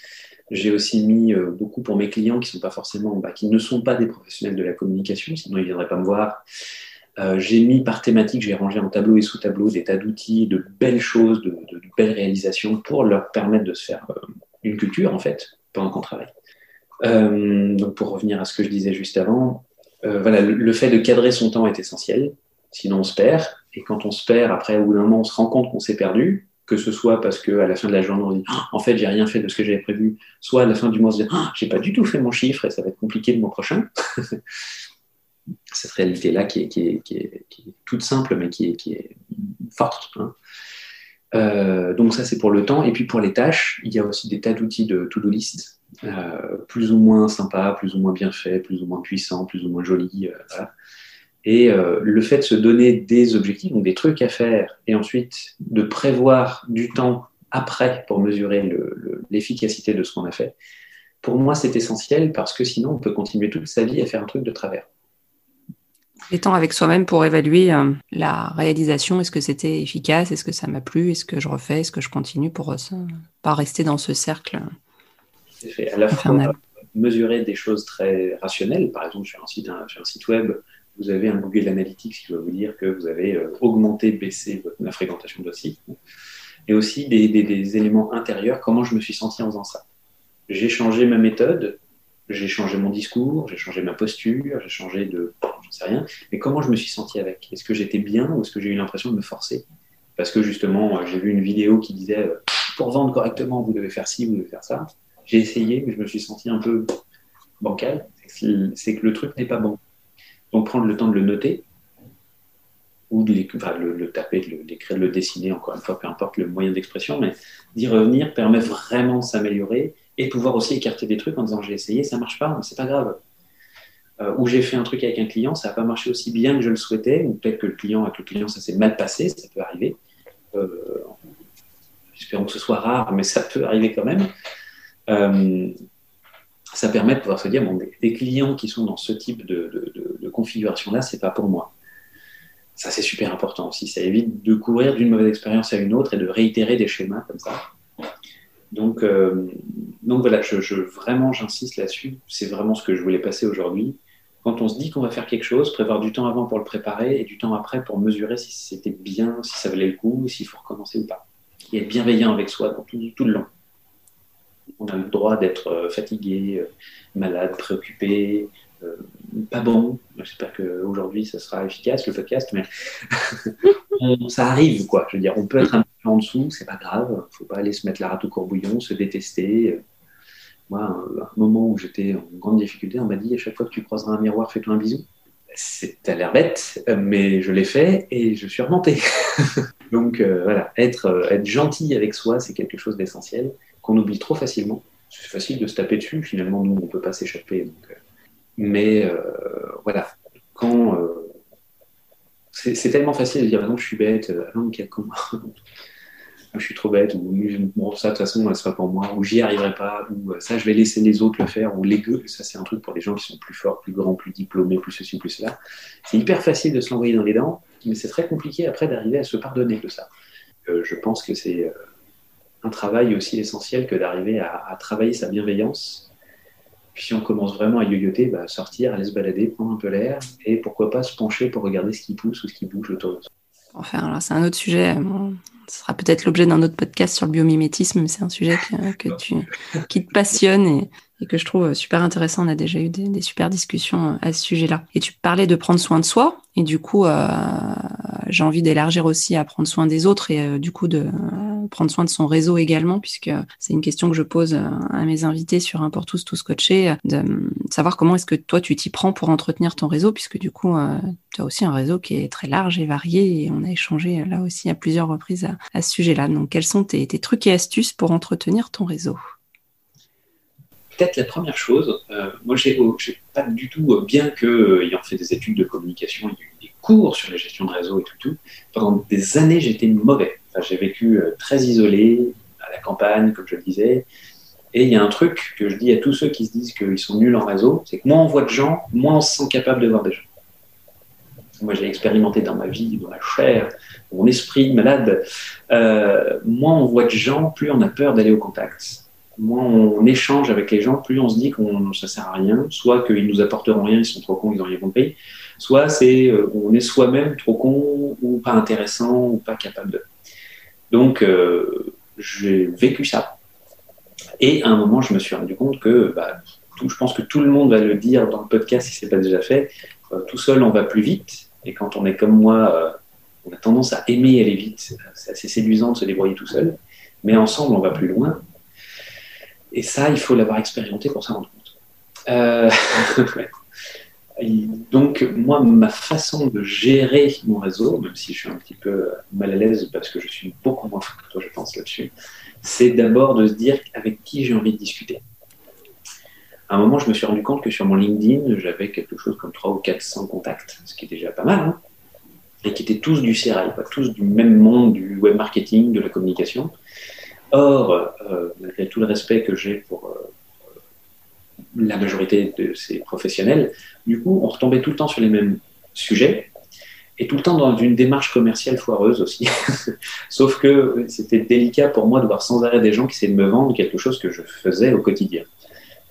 [SPEAKER 2] J'ai aussi mis euh, beaucoup pour mes clients qui sont pas forcément, bah, qui ne sont pas des professionnels de la communication, sinon ils viendraient pas me voir. Euh, j'ai mis par thématique, j'ai rangé en tableau et sous-tableau des tas d'outils, de belles choses, de, belles réalisations pour leur permettre de se faire euh, une culture en fait pendant qu'on travaille. Euh, donc pour revenir à ce que je disais juste avant, voilà, le, fait de cadrer son temps est essentiel, sinon on se perd. Et quand on se perd, après, au bout d'un moment, on se rend compte qu'on s'est perdu, que ce soit parce qu'à la fin de la journée, on dit en fait, j'ai rien fait de ce que j'avais prévu, soit à la fin du mois, on se dit j'ai pas du tout fait mon chiffre et ça va être compliqué le mois prochain. *laughs* Cette réalité-là qui est, toute simple, mais qui est, forte. Hein. Euh, donc ça, c'est pour le temps. Et puis pour les tâches, il y a aussi des tas d'outils de to-do list euh, plus ou moins sympa, plus ou moins bien fait, plus ou moins puissant, plus ou moins joli. Euh, et le fait de se donner des objectifs, donc des trucs à faire, et ensuite de prévoir du temps après pour mesurer l'efficacité de ce qu'on a fait, pour moi c'est essentiel parce que sinon on peut continuer toute sa vie à faire un truc de travers.
[SPEAKER 1] Les temps avec soi-même pour évaluer la réalisation, est-ce que c'était efficace, est-ce que ça m'a plu, est-ce que je refais, est-ce que je continue pour pas rester dans ce cercle
[SPEAKER 2] fait. À la fois mesurer des choses très rationnelles. Par exemple, sur un site, un site web, vous avez un Google Analytics qui va vous dire que vous avez euh, augmenté, baissé la fréquentation de votre site. Et aussi des, des, éléments intérieurs, comment je me suis senti en faisant ça? J'ai changé ma méthode, j'ai changé mon discours, j'ai changé ma posture, j'ai changé de... Je sais rien. Mais comment je me suis senti avec? Est-ce que j'étais bien ou est-ce que j'ai eu l'impression de me forcer? Parce que justement, j'ai vu une vidéo qui disait, euh, pour vendre correctement, vous devez faire ci, vous devez faire ça j'ai essayé, mais je me suis senti un peu bancal. C'est que le truc n'est pas bon. Donc prendre le temps de le noter, ou de le, taper, de l'écrire, de le dessiner, encore une fois, peu importe le moyen d'expression, mais d'y revenir permet vraiment de s'améliorer et pouvoir aussi écarter des trucs en disant j'ai essayé, ça marche pas, c'est pas grave. Euh, ou j'ai fait un truc avec un client, ça n'a pas marché aussi bien que je le souhaitais, ou peut-être que le client, avec le client, ça s'est mal passé, ça peut arriver. Euh, espérons que ce soit rare, mais ça peut arriver quand même. Euh, ça permet de pouvoir se dire, bon, des, clients qui sont dans ce type de, configuration-là, c'est pas pour moi. Ça, c'est super important aussi. Ça évite de courir d'une mauvaise expérience à une autre et de réitérer des schémas comme ça. Donc, euh, donc voilà, vraiment, j'insiste là-dessus. C'est vraiment ce que je voulais passer aujourd'hui. Quand on se dit qu'on va faire quelque chose, prévoir du temps avant pour le préparer et du temps après pour mesurer si c'était bien, si ça valait le coup, s'il faut recommencer ou pas. Et être bienveillant avec soi tout, tout le long on a le droit d'être euh, fatigué, euh, malade, préoccupé, pas bon. J'espère qu'aujourd'hui, ça sera efficace, le podcast, mais *laughs* ça arrive, quoi. Je veux dire, on peut être un en dessous, c'est pas grave. Faut pas aller se mettre la rate au courbouillon, se détester. Moi, à un moment où j'étais en grande difficulté, on m'a dit à chaque fois que tu croiseras un miroir, fais-toi un bisou. C'est l'air bête, mais je l'ai fait et je suis remonté. *laughs* Donc voilà, être, être gentil avec soi, c'est quelque chose d'essentiel qu'on oublie trop facilement. C'est facile de se taper dessus, finalement, nous, on ne peut pas s'échapper. Euh. Mais euh, voilà, quand. Euh, c'est tellement facile de dire, ah non, je suis bête, ah non, comment *laughs* je suis trop bête, ou ça, de toute façon, ce sera pour moi, ou j'y arriverai pas, ou ça, je vais laisser les autres le faire, ou les gueux, ça, c'est un truc pour les gens qui sont plus forts, plus grands, plus diplômés, plus ceci, plus cela. C'est hyper facile de se l'envoyer dans les dents, mais c'est très compliqué après d'arriver à se pardonner de ça. je pense que c'est un travail aussi essentiel que d'arriver à, travailler sa bienveillance. Puis si on commence vraiment à yoyoter, bah, sortir, aller se balader, prendre un peu l'air, et pourquoi pas se pencher pour regarder ce qui pousse ou ce qui bouge autour de soi.
[SPEAKER 1] Enfin, c'est un autre sujet. ce sera peut-être l'objet d'un autre podcast sur le biomimétisme, mais c'est un sujet que, tu, qui te passionne et, que je trouve super intéressant. On a déjà eu des, super discussions à ce sujet-là. Et tu parlais de prendre soin de soi, et du coup, euh, j'ai envie d'élargir aussi à prendre soin des autres et euh, du coup de prendre soin de son réseau également, puisque c'est une question que je pose à mes invités sur un pour tous, tous coachés, de savoir comment est-ce que toi tu t'y prends pour entretenir ton réseau, puisque du coup, tu as aussi un réseau qui est très large et varié, et on a échangé là aussi à plusieurs reprises à, ce sujet-là. Donc, quels sont tes, tes trucs et astuces pour entretenir ton réseau?
[SPEAKER 2] Peut-être la première chose, moi j'ai pas du tout, bien que ayant fait des études de communication, il y a eu des cours sur la gestion de réseau et tout, pendant des années j'étais mauvais. j'ai vécu très isolé, à la campagne, comme je le disais. Et il y a un truc que je dis à tous ceux qui se disent qu'ils sont nuls en réseau, c'est que moins on voit de gens, moins on se sent capable de voir des gens. Moi, j'ai expérimenté dans ma vie, dans ma chair, mon esprit malade. Euh, moins on voit de gens, plus on a peur d'aller au contact. Moins on échange avec les gens, plus on se dit qu'on ça sert à rien. Soit qu'ils nous apporteront rien, ils sont trop cons, ils n'ont rien compris. Soit c'est euh, on est soi-même trop con ou pas intéressant ou pas capable de. Donc, euh, j'ai vécu ça et à un moment, je me suis rendu compte que, bah, je pense que tout le monde va le dire dans le podcast si ce n'est pas déjà fait, euh, tout seul, on va plus vite. Et quand on est comme moi, on a tendance à aimer aller vite. C'est assez séduisant de se débrouiller tout seul. Mais ensemble, on va plus loin. Et ça, il faut l'avoir expérimenté pour s'en rendre compte. Euh, *laughs* donc, moi, ma façon de gérer mon réseau, même si je suis un petit peu mal à l'aise parce que je suis beaucoup moins fou que toi, je pense, là-dessus, c'est d'abord de se dire avec qui j'ai envie de discuter. À un moment, je me suis rendu compte que sur mon LinkedIn, j'avais quelque chose comme 300 ou 400 contacts, ce qui est déjà pas mal, hein, et qui étaient tous du CRI, tous du même monde du web marketing, de la communication. Or, euh, malgré tout le respect que j'ai pour euh, la majorité de ces professionnels, du coup, on retombait tout le temps sur les mêmes sujets, et tout le temps dans une démarche commerciale foireuse aussi. *laughs* Sauf que c'était délicat pour moi de voir sans arrêt des gens qui essaient de me vendre quelque chose que je faisais au quotidien.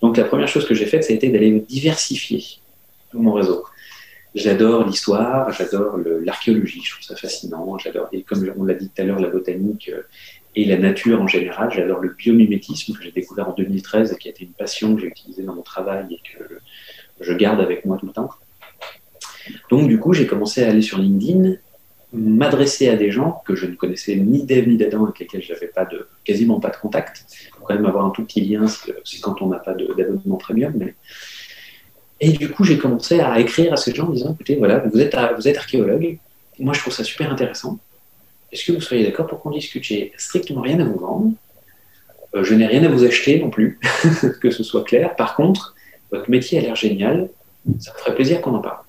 [SPEAKER 2] Donc la première chose que j'ai faite, ça a été d'aller diversifier mon réseau. J'adore l'histoire, j'adore l'archéologie, je trouve ça fascinant, j'adore, et comme on l'a dit tout à l'heure, la botanique euh, et la nature en général, j'adore le biomimétisme que j'ai découvert en 2013 et qui a été une passion que j'ai utilisée dans mon travail et que je garde avec moi tout le temps. Donc, du coup, j'ai commencé à aller sur LinkedIn, m'adresser à des gens que je ne connaissais ni d'Eve ni d'Adam, avec lesquels j'avais pas quasiment pas de contact. Il faut quand même avoir un tout petit lien, c'est quand on n'a pas d'abonnement premium. Et du coup, j'ai commencé à écrire à ces gens en disant écoutez, voilà, vous êtes archéologue, moi je trouve ça super intéressant. Est-ce que vous seriez d'accord pour qu'on discute J'ai strictement rien à vous vendre. Euh, je n'ai rien à vous acheter non plus, *laughs* que ce soit clair. Par contre, votre métier a l'air génial. Ça me ferait plaisir qu'on en parle.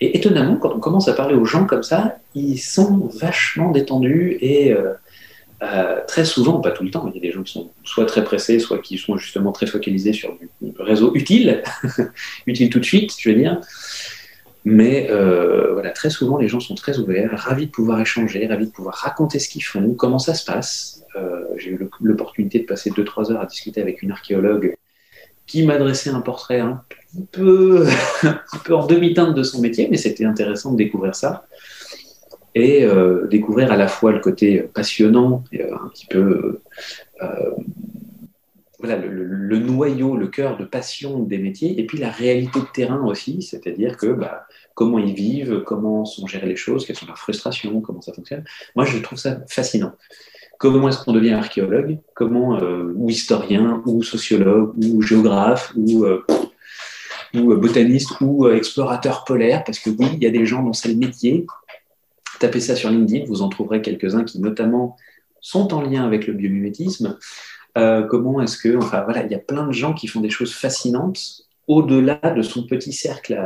[SPEAKER 2] Et étonnamment, quand on commence à parler aux gens comme ça, ils sont vachement détendus et euh, euh, très souvent, pas tout le temps, il y a des gens qui sont soit très pressés, soit qui sont justement très focalisés sur du réseau utile, *laughs* utile tout de suite, je veux dire. Mais euh, voilà, très souvent, les gens sont très ouverts, ravis de pouvoir échanger, ravis de pouvoir raconter ce qu'ils font, comment ça se passe. J'ai eu l'opportunité de passer 2-3 heures à discuter avec une archéologue qui m'adressait un portrait un peu, *laughs* un peu en demi-teinte de son métier, mais c'était intéressant de découvrir ça. Et euh, découvrir à la fois le côté passionnant, et, euh, un petit peu euh, le, noyau, le cœur de passion des métiers, et puis la réalité de terrain aussi, c'est-à-dire que bah, comment ils vivent, comment sont gérées les choses, quelles sont leurs frustrations, comment ça fonctionne. Moi, je trouve ça fascinant comment est-ce qu'on devient archéologue, comment, euh, ou historien, ou sociologue, ou géographe, ou, euh, ou botaniste, ou euh, explorateur polaire, parce que oui, il y a des gens dont c'est le métier. Tapez ça sur LinkedIn, vous en trouverez quelques-uns qui notamment sont en lien avec le biomimétisme. Comment est-ce que, enfin voilà, il y a plein de gens qui font des choses fascinantes au-delà de son petit cercle,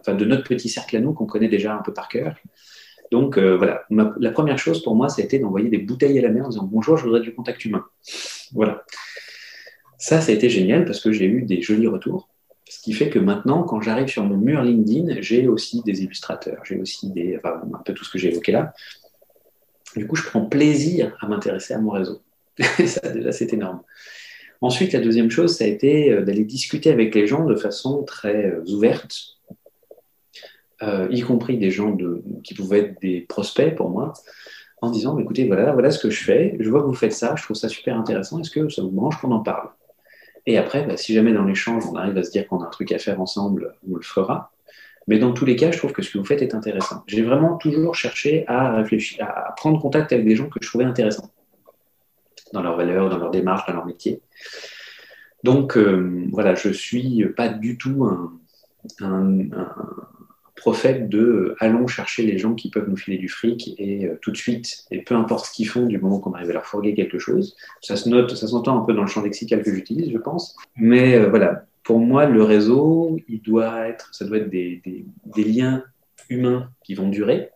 [SPEAKER 2] enfin de notre petit cercle à nous qu'on connaît déjà un peu par cœur. Donc euh, voilà, la première chose pour moi, ça a été d'envoyer des bouteilles à la mer en disant bonjour, je voudrais du contact humain. Voilà. Ça, ça a été génial parce que j'ai eu des jolis retours. Ce qui fait que maintenant, quand j'arrive sur mon mur LinkedIn, j'ai aussi des illustrateurs, j'ai aussi des, enfin, un peu tout ce que j'ai évoqué là. Du coup, je prends plaisir à m'intéresser à mon réseau. *laughs* ça, déjà, c'est énorme. Ensuite, la deuxième chose, ça a été euh, d'aller discuter avec les gens de façon très euh, ouverte, euh, y compris des gens qui pouvaient être des prospects pour moi, en disant écoutez, voilà, voilà ce que je fais, je vois que vous faites ça, je trouve ça super intéressant, est-ce que ça vous branche qu'on en parle? Et après, bah, si jamais dans l'échange on arrive à se dire qu'on a un truc à faire ensemble, on le fera. Mais dans tous les cas, je trouve que ce que vous faites est intéressant. J'ai vraiment toujours cherché à réfléchir, à prendre contact avec des gens que je trouvais intéressants dans leurs valeurs, dans leur démarche, dans leur métier. Donc euh, voilà, je suis pas du tout un, prophète de euh, allons chercher les gens qui peuvent nous filer du fric et euh, tout de suite, et peu importe ce qu'ils font du moment qu'on arrive à leur fourguer quelque chose. Ça se note, ça s'entend un peu dans le champ lexical que j'utilise, je pense. Mais voilà, pour moi, le réseau, il doit être, ça doit être des, liens humains qui vont durer.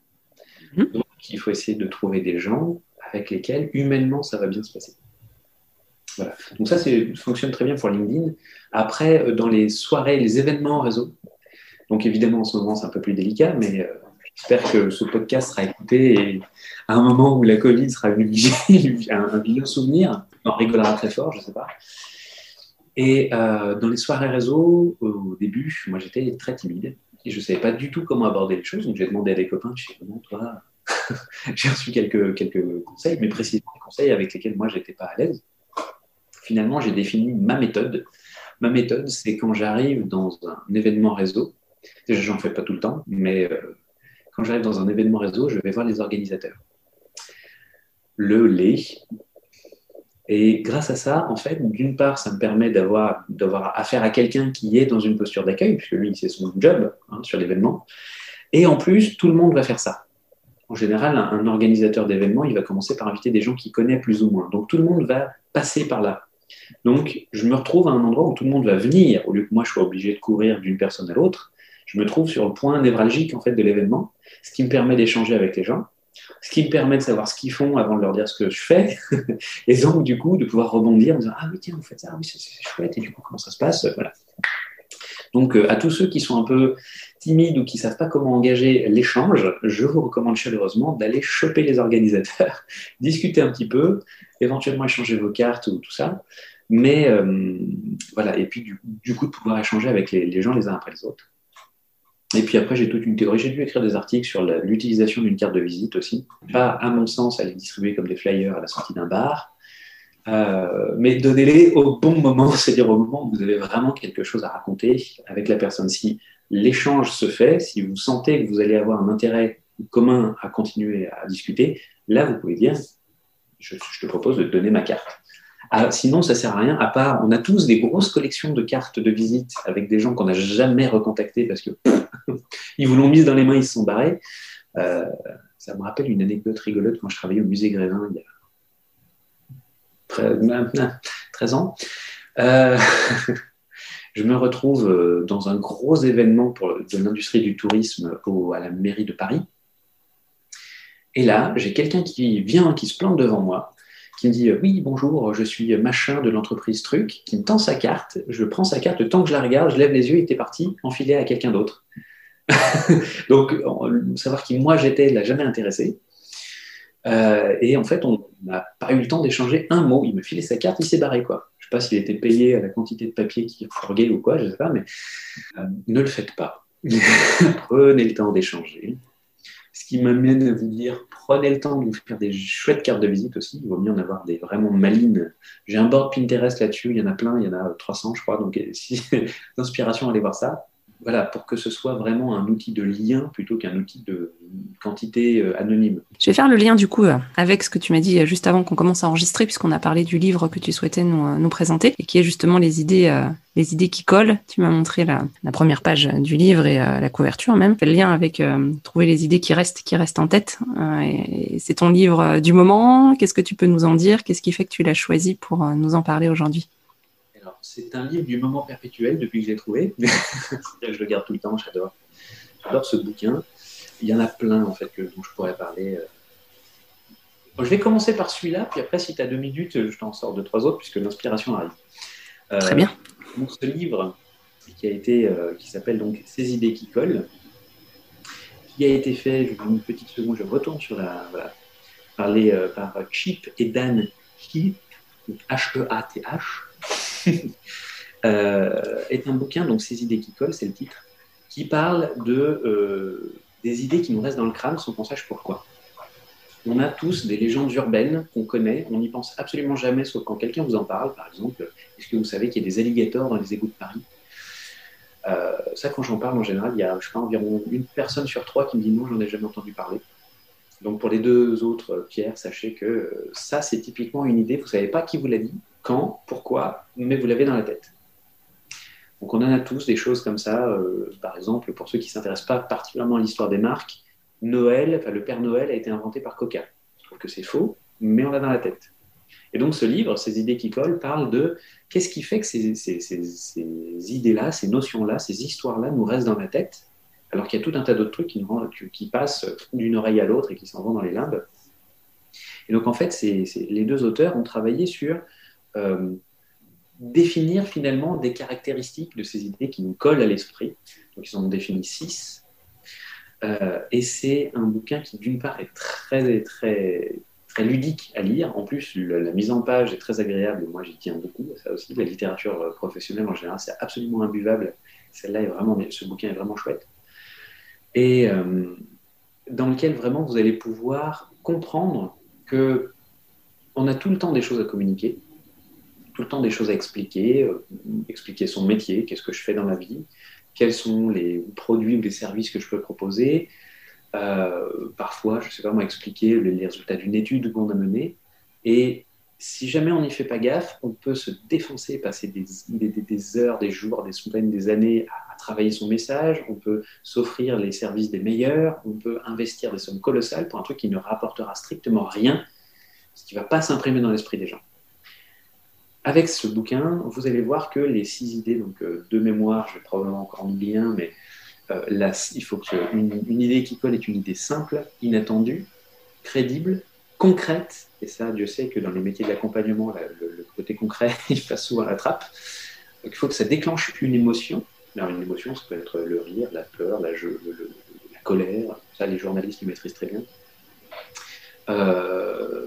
[SPEAKER 2] Mmh. Donc il faut essayer de trouver des gens avec lesquels humainement ça va bien se passer. Voilà. Donc ça, fonctionne très bien pour LinkedIn. Après, euh, dans les soirées, les événements réseau, donc évidemment en ce moment c'est un peu plus délicat, mais euh, j'espère que ce podcast sera écouté et à un moment où la Covid sera *laughs* un, un vieux souvenir, on rigolera très fort, je ne sais pas. Et euh, dans les soirées réseau, au début, moi j'étais très timide et je ne savais pas du tout comment aborder les choses, donc j'ai demandé à des copains, je sais comment toi, *laughs* j'ai reçu quelques, conseils, mais précisément des conseils avec lesquels moi, je n'étais pas à l'aise. Finalement, j'ai défini ma méthode. Ma méthode, c'est quand j'arrive dans un événement réseau, déjà, j'en fais pas tout le temps, mais euh, quand j'arrive dans un événement réseau, je vais voir les organisateurs. Le lait. Et grâce à ça, en fait, d'une part, ça me permet d'avoir, d'avoir affaire à quelqu'un qui est dans une posture d'accueil, puisque lui, c'est son job hein, sur l'événement. Et en plus, tout le monde va faire ça en général, un, organisateur d'événements, il va commencer par inviter des gens qu'il connaît plus ou moins. Donc tout le monde va passer par là. Donc je me retrouve à un endroit où tout le monde va venir, au lieu que moi je sois obligé de courir d'une personne à l'autre. Je me trouve sur le point névralgique en fait de l'événement, ce qui me permet d'échanger avec les gens, ce qui me permet de savoir ce qu'ils font avant de leur dire ce que je fais, *laughs* et donc du coup de pouvoir rebondir en disant ah oui tiens vous faites ça, oui c'est chouette et du coup comment ça se passe, voilà. Donc euh, à tous ceux qui sont un peu timides ou qui ne savent pas comment engager l'échange, je vous recommande chaleureusement d'aller choper les organisateurs, *laughs* discuter un petit peu, éventuellement échanger vos cartes ou tout ça. Mais euh, voilà, et puis du, coup de pouvoir échanger avec les, gens les uns après les autres. Et puis après, j'ai toute une théorie. J'ai dû écrire des articles sur l'utilisation d'une carte de visite aussi. Pas, à mon sens, à les distribuer comme des flyers à la sortie d'un bar, euh, mais donnez-les au bon moment, *laughs* c'est-à-dire au moment où vous avez vraiment quelque chose à raconter avec la personne. Si l'échange se fait, si vous sentez que vous allez avoir un intérêt commun à continuer à discuter, là, vous pouvez dire, je, te propose de donner ma carte. Ah, sinon, ça sert à rien, à part, on a tous des grosses collections de cartes de visite avec des gens qu'on n'a jamais recontactés parce que *laughs* ils vous l'ont mise dans les mains, ils se sont barrés. Euh, ça me rappelle une anecdote rigolote quand je travaillais au musée Grévin il y a 13 ans. Euh, *laughs* je me retrouve euh, dans un gros événement de l'industrie du tourisme à la mairie de Paris. Et là, j'ai quelqu'un qui vient, qui se plante devant moi, qui me dit euh, Oui, bonjour, je suis machin de l'entreprise Truc, qui me tend sa carte. Je prends sa carte, le temps que je la regarde, je lève les yeux, il était parti, enfilé à quelqu'un d'autre. *laughs* Donc, savoir qui moi j'étais l'a jamais intéressé. Euh, et en fait, on n'a pas eu le temps d'échanger un mot. Il me filait sa carte, il s'est barré, quoi pas s'il était payé à la quantité de papier qu'il fourguait ou quoi, je ne sais pas, mais euh, ne le faites pas. *laughs* prenez le temps d'échanger. Ce qui m'amène à vous dire, prenez le temps de vous faire des chouettes cartes de visite aussi. Il vaut mieux en avoir des vraiment malines. J'ai un board Pinterest là-dessus, il y en a plein, il y en a 300, je crois. Donc, si *laughs* d'inspiration, allez voir ça voilà, pour que ce soit vraiment un outil de lien plutôt qu'un outil de quantité euh, anonyme.
[SPEAKER 1] Je vais faire le lien du coup euh, avec ce que tu m'as dit euh, juste avant qu'on commence à enregistrer, puisqu'on a parlé du livre que tu souhaitais nous, présenter et qui est justement les idées, les idées qui collent. Tu m'as montré la, première page du livre et la couverture même. Fait le lien avec trouver les idées qui restent, qui restent en tête. c'est ton livre du moment. Qu'est-ce que tu peux nous en dire? Qu'est-ce qui fait que tu l'as choisi pour nous en parler aujourd'hui?
[SPEAKER 2] C'est un livre du moment perpétuel depuis que je l'ai trouvé. *laughs* je le garde tout le temps, j'adore. J'adore ce bouquin. Il y en a plein en fait que, dont je pourrais parler. Euh. je vais commencer par celui-là, puis après, si tu as deux minutes, je t'en sors deux, trois autres, puisque l'inspiration arrive.
[SPEAKER 1] Euh, Très bien.
[SPEAKER 2] Donc, ce livre qui a été, euh, qui s'appelle donc Ces idées qui collent, qui a été fait, je vous une petite seconde, je retourne sur la, voilà, par, par Chip et Dan Heath, H-E-A-T-H, *laughs* est un bouquin, donc Ces idées qui collent, c'est le titre, qui parle de, euh, des idées qui nous restent dans le crâne sans qu'on sache pourquoi. On a tous des légendes urbaines qu'on connaît, on n'y pense absolument jamais, sauf quand quelqu'un vous en parle. Par exemple, est-ce que vous savez qu'il y a des alligators dans les égouts de Paris? Ça, quand j'en parle, en général, il y a, je sais environ une personne sur trois qui me dit non, j'en ai jamais entendu parler. Donc pour les deux autres pierres, sachez que ça, c'est typiquement une idée, vous ne savez pas qui vous l'a dit, quand, pourquoi, mais vous l'avez dans la tête. Donc on en a tous des choses comme ça. Euh, par exemple, pour ceux qui ne s'intéressent pas particulièrement à l'histoire des marques, Noël, le Père Noël a été inventé par Coca. Je trouve que c'est faux, mais on l'a dans la tête. Et donc ce livre, ces idées qui collent, parle de qu'est-ce qui fait que ces, idées-là, ces notions-là, ces histoires-là nous restent dans la tête alors qu'il y a tout un tas d'autres trucs qui passent d'une oreille à l'autre et qui s'en vont dans les limbes. Et donc, en fait, les deux auteurs ont travaillé sur euh, définir finalement des caractéristiques de ces idées qui nous collent à l'esprit. Donc, ils en ont défini six. Euh, et c'est un bouquin qui, d'une part, est très, très, très ludique à lire. En plus, la, mise en page est très agréable. Moi, j'y tiens beaucoup. Ça aussi, la littérature professionnelle en général, c'est absolument imbuvable. Celle-là est vraiment, ce bouquin est vraiment chouette et euh, dans lequel vraiment vous allez pouvoir comprendre que on a tout le temps des choses à communiquer, tout le temps des choses à expliquer, euh, expliquer son métier, qu'est-ce que je fais dans la vie, quels sont les produits ou les services que je peux proposer. Euh, parfois, je ne sais pas moi, expliquer les résultats d'une étude qu'on a menée. Et si jamais on n'y fait pas gaffe, on peut se défoncer, passer des, des, heures, des jours, des semaines, des années à, travailler son message, on peut s'offrir les services des meilleurs, on peut investir des sommes colossales pour un truc qui ne rapportera strictement rien, ce qui ne va pas s'imprimer dans l'esprit des gens. Avec ce bouquin, vous allez voir que les six idées, donc euh, de mémoire, je vais probablement encore en oublier un, mais euh, il faut qu'une une idée qui colle est une idée simple, inattendue, crédible, concrète, et ça, Dieu sait que dans les métiers d'accompagnement, le, côté concret, *laughs* il passe souvent à la trappe. Donc il faut que ça déclenche une émotion. Alors une émotion, ça peut être le rire, la peur, la, la colère, ça les journalistes le maîtrisent très bien. Euh,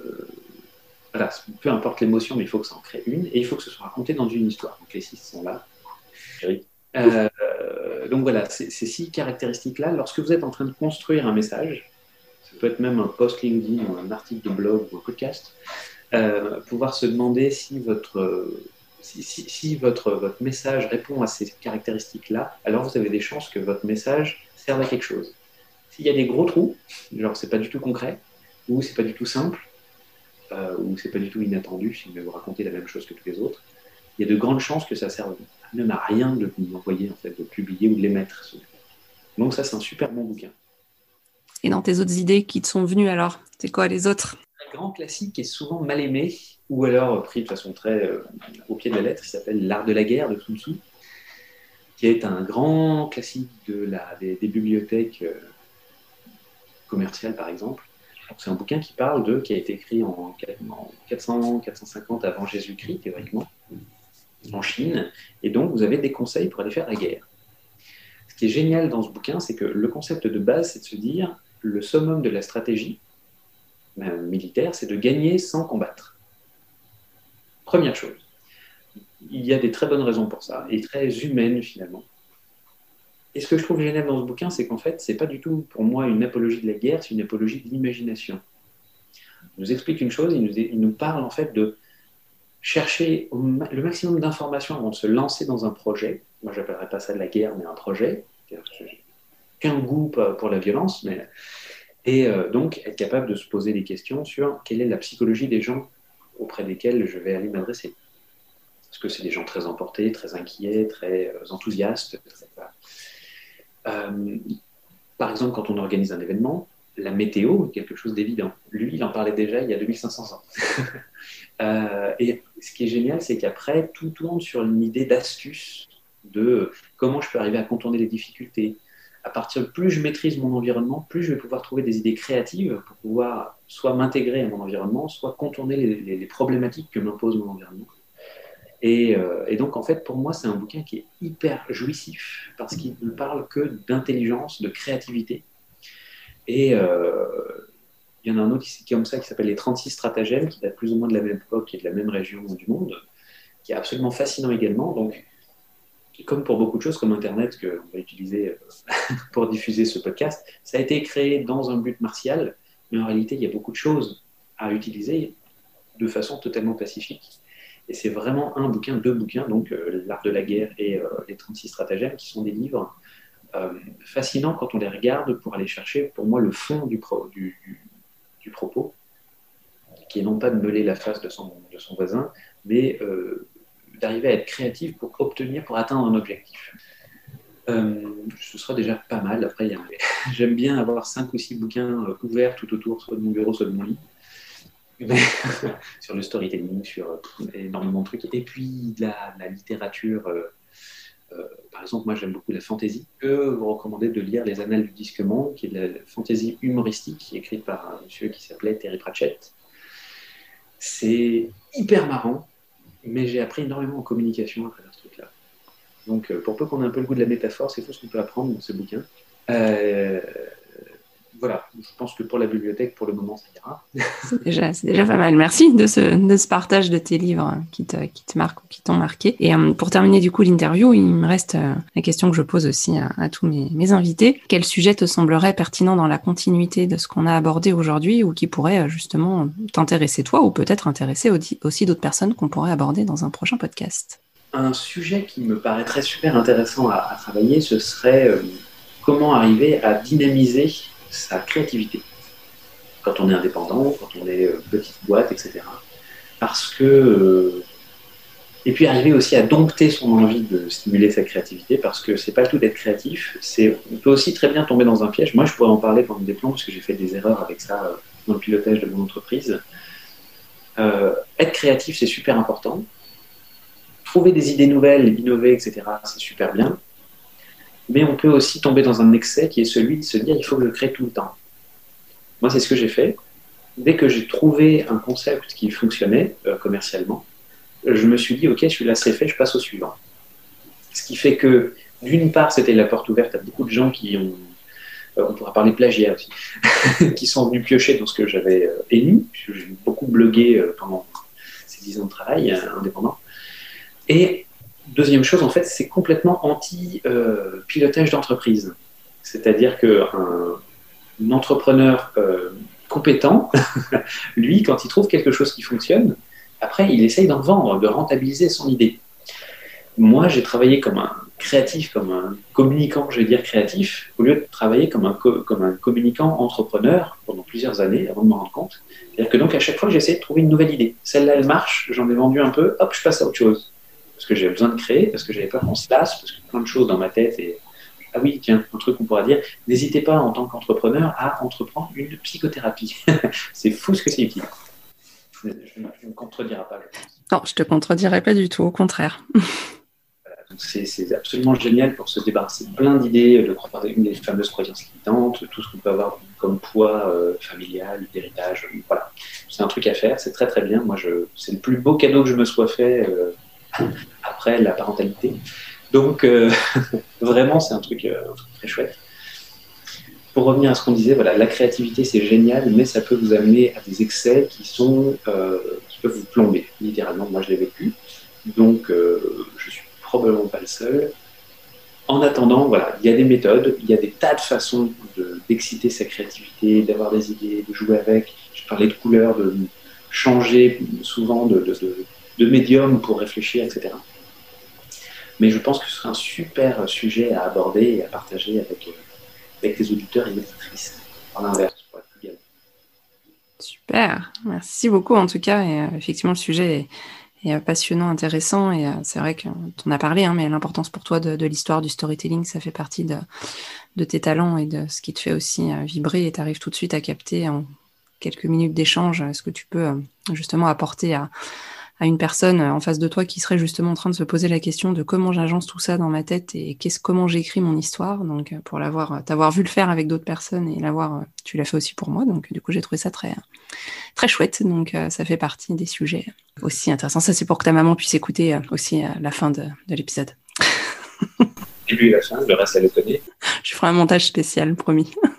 [SPEAKER 2] voilà, peu importe l'émotion, mais il faut que ça en crée une, et il faut que ce soit raconté dans une histoire. Donc les six sont là. Euh, donc voilà, ces six caractéristiques-là, lorsque vous êtes en train de construire un message, peut être même un post LinkedIn ou un article de blog ou un podcast, euh, pouvoir se demander si votre, si, votre, votre message répond à ces caractéristiques-là, alors vous avez des chances que votre message serve à quelque chose. S'il y a des gros trous, genre c'est pas du tout concret, ou c'est pas du tout simple, euh, ou c'est pas du tout inattendu, si vous raconter la même chose que tous les autres, il y a de grandes chances que ça serve même à rien de vous envoyer, en fait, de publier ou de l'émettre. Donc ça, c'est un super bon bouquin.
[SPEAKER 1] Et dans tes autres idées qui te sont venues alors, c'est quoi les autres?
[SPEAKER 2] Un grand classique qui est souvent mal aimé, ou alors pris de façon très euh, au pied de la lettre, il s'appelle L'art de la guerre de Sun Tzu, qui est un grand classique de la, des, bibliothèques euh, commerciales par exemple. C'est un bouquin qui parle de, qui a été écrit en, 400, 450 avant Jésus-Christ théoriquement, en Chine, et donc vous avez des conseils pour aller faire la guerre. Ce qui est génial dans ce bouquin, c'est que le concept de base, c'est de se dire, le summum de la stratégie ben, militaire, c'est de gagner sans combattre. Première chose. Il y a des très bonnes raisons pour ça, et très humaines finalement. Et ce que je trouve génial dans ce bouquin, c'est qu'en fait, ce n'est pas du tout pour moi une apologie de la guerre, c'est une apologie de l'imagination. Il nous explique une chose, il nous, parle en fait de chercher le maximum d'informations avant de se lancer dans un projet. Moi, j'appellerais pas ça de la guerre, mais un projet qu'un goût pour la violence, mais et euh, donc être capable de se poser des questions sur quelle est la psychologie des gens auprès desquels je vais aller m'adresser. Est-ce que c'est des gens très emportés, très inquiets, très euh, enthousiastes euh, Par exemple, quand on organise un événement, la météo est quelque chose d'évident. Lui, il en parlait déjà il y a 2500 ans. *laughs* et ce qui est génial, c'est qu'après, tout tourne sur une idée d'astuce de comment je peux arriver à contourner les difficultés. À partir de plus je maîtrise mon environnement, plus je vais pouvoir trouver des idées créatives pour pouvoir soit m'intégrer à mon environnement, soit contourner les, problématiques que m'impose mon environnement. Euh, et, donc, en fait, pour moi, c'est un bouquin qui est hyper jouissif parce qu'il ne parle que d'intelligence, de créativité. Et euh, il y en a un autre qui, est comme ça qui s'appelle Les 36 stratagèmes, qui date plus ou moins de la même époque et de la même région du monde, qui est absolument fascinant également. Donc, comme pour beaucoup de choses, comme Internet, qu'on va utiliser euh, *laughs* pour diffuser ce podcast, ça a été créé dans un but martial, mais en réalité, il y a beaucoup de choses à utiliser de façon totalement pacifique. Et c'est vraiment un bouquin, deux bouquins, donc L'art de la guerre et Les 36 stratagèmes, qui sont des livres fascinants quand on les regarde pour aller chercher, pour moi, le fond du, propos, qui est non pas de meuler la face de son, voisin, mais d'arriver à être créatif pour obtenir, pour atteindre un objectif. Euh, ce sera déjà pas mal. Après, *laughs* j'aime bien avoir cinq ou six bouquins euh, ouverts tout autour, soit de mon bureau, soit de mon lit. *laughs* sur le storytelling, sur euh, énormément de trucs. Et puis la, la littérature. par exemple, moi j'aime beaucoup la fantaisie. Je vous recommander de lire Les Annales du Disquement, qui est de la fantaisie humoristique, écrite par un monsieur qui s'appelait Terry Pratchett. C'est hyper marrant, mais j'ai appris énormément en communication à travers ce truc-là. Donc, euh, pour peu qu'on ait un peu le goût de la métaphore, c'est tout ce qu'on peut apprendre dans ce bouquin. Euh, voilà, je pense que pour la bibliothèque, pour le moment, ça ira.
[SPEAKER 1] c'est déjà, déjà, pas mal. Merci de ce, de ce partage de tes livres qui te, qui te marquent ou qui t'ont marqué. Et euh, pour terminer du coup l'interview, il me reste la question que je pose aussi à, tous mes, mes, invités. Quel sujet te semblerait pertinent dans la continuité de ce qu'on a abordé aujourd'hui ou qui pourrait justement t'intéresser toi ou peut-être intéresser aussi d'autres personnes qu'on pourrait aborder dans un prochain podcast?
[SPEAKER 2] Un sujet qui me paraîtrait super intéressant à, travailler, ce serait euh, comment arriver à dynamiser sa créativité quand on est indépendant, quand on est euh, petite boîte, etc. Parce que euh, et puis arriver aussi à dompter son envie de stimuler sa créativité, parce que c'est pas tout d'être créatif, c'est on peut aussi très bien tomber dans un piège. Moi, je pourrais en parler pendant des plans parce que j'ai fait des erreurs avec ça dans le pilotage de mon entreprise. être créatif, c'est super important, trouver des idées nouvelles, innover, etc., c'est super bien. Mais on peut aussi tomber dans un excès qui est celui de se dire il faut que je crée tout le temps. Moi, c'est ce que j'ai fait. Dès que j'ai trouvé un concept qui fonctionnait euh, commercialement, je me suis dit ok, celui-là c'est fait, je passe au suivant. Ce qui fait que, d'une part, c'était la porte ouverte à beaucoup de gens qui ont, euh, on pourra parler plagiat aussi, *laughs* qui sont venus piocher dans ce que j'avais euh, émis. J'ai beaucoup blogué pendant ces dix ans de travail indépendant. Et deuxième chose, en fait, c'est complètement anti-pilotage d'entreprise. C'est-à-dire qu'un un entrepreneur euh, compétent, *laughs* lui, quand il trouve quelque chose qui fonctionne, après, il essaye d'en vendre, de rentabiliser son idée. Moi, j'ai travaillé comme un créatif, comme un communicant, je vais dire créatif, au lieu de travailler comme un, comme un communicant entrepreneur pendant plusieurs années avant de me rendre compte. C'est-à-dire que donc à chaque fois, j'essaie de trouver une nouvelle idée. Celle-là, elle marche, j'en ai vendu un peu, hop, je passe à autre chose parce que j'avais besoin de créer, parce que j'avais peur qu'on se lasse, parce que plein de choses dans ma tête et ah oui, tiens, un truc qu'on pourra dire, n'hésitez pas en tant qu'entrepreneur à entreprendre une psychothérapie. *laughs* c'est fou ce que c'est utile. Je ne me contredirai pas.
[SPEAKER 1] Non, je te contredirai pas du tout, au contraire. *laughs*
[SPEAKER 2] c'est absolument génial pour se débarrasser de plein d'idées, de une des fameuses croyances limitantes, tout ce qu'on peut avoir comme poids euh, familial, d'héritage. Voilà, c'est un truc à faire, c'est très très bien. Moi, c'est le plus beau cadeau que je me sois fait. Euh, *laughs* après la parentalité. Donc, euh, *laughs* vraiment, c'est un truc, euh, très chouette. Pour revenir à ce qu'on disait, voilà, la créativité, c'est génial, mais ça peut vous amener à des excès qui, sont, euh, qui peuvent vous plomber, littéralement. Moi, je l'ai vécu. Donc, je suis probablement pas le seul. En attendant, voilà, il y a des méthodes, il y a des tas de façons d'exciter sa créativité, d'avoir des idées, de jouer avec. Je parlais de couleurs, de changer souvent de médium pour réfléchir, etc. Mais je pense que ce serait un super sujet à aborder et à partager avec, euh, avec tes auditeurs et être plus
[SPEAKER 1] Super, merci beaucoup en tout cas. Euh, effectivement, le sujet est, est, passionnant, intéressant. Et euh, c'est vrai qu'on en a parlé, hein, mais l'importance pour toi de, de l'histoire, du storytelling, ça fait partie de, de, tes talents et de ce qui te fait aussi vibrer. Et tu arrives tout de suite à capter en quelques minutes d'échange ce que tu peux justement apporter à à une personne en face de toi qui serait justement en train de se poser la question de comment j'agence tout ça dans ma tête et qu'est-ce comment j'écris mon histoire. Donc euh, pour l'avoir, euh, t'avoir vu le faire avec d'autres personnes et l'avoir, euh, tu l'as fait aussi pour moi. Donc du coup j'ai trouvé ça très très chouette. Donc ça fait partie des sujets aussi intéressants. Ça c'est pour que ta maman puisse écouter aussi la fin de, de l'épisode.
[SPEAKER 2] début et la fin, le reste elle le connaît. *laughs*
[SPEAKER 1] Je ferai un montage spécial, promis. *laughs*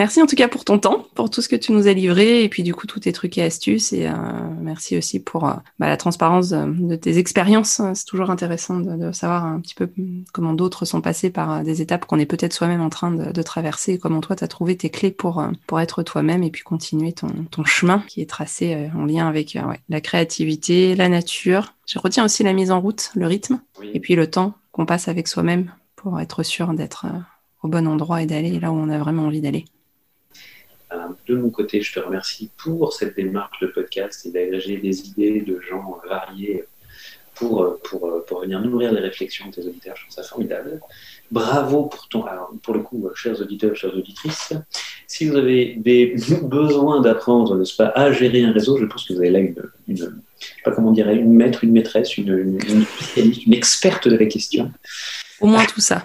[SPEAKER 1] Merci en tout cas pour ton temps, pour tout ce que tu nous as livré et puis du coup tous tes trucs et astuces et euh, merci aussi pour euh, bah, la transparence de, tes expériences. C'est toujours intéressant de, savoir un petit peu comment d'autres sont passés par euh, des étapes qu'on est peut-être soi-même en train de, traverser et comment toi tu as trouvé tes clés pour, pour être toi-même et puis continuer ton, ton chemin qui est tracé en lien avec la créativité, la nature. Je retiens aussi la mise en route, le rythme et puis le temps qu'on passe avec soi-même pour être sûr d'être au bon endroit et d'aller là où on a vraiment envie d'aller.
[SPEAKER 2] Euh, de mon côté, je te remercie pour cette démarche de podcast et d'agréger des idées de gens variés pour, pour, pour venir nourrir les réflexions de tes auditeurs. Je trouve ça formidable. Bravo pour ton. Alors, pour le coup, chers auditeurs, chères auditrices, si vous avez des *laughs* besoins d'apprendre, n'est-ce pas, à gérer un réseau, je pense que vous avez là une, une je sais pas comment dirait, une maître, une maîtresse, une, une, une experte de la question.
[SPEAKER 1] Au moins tout ça.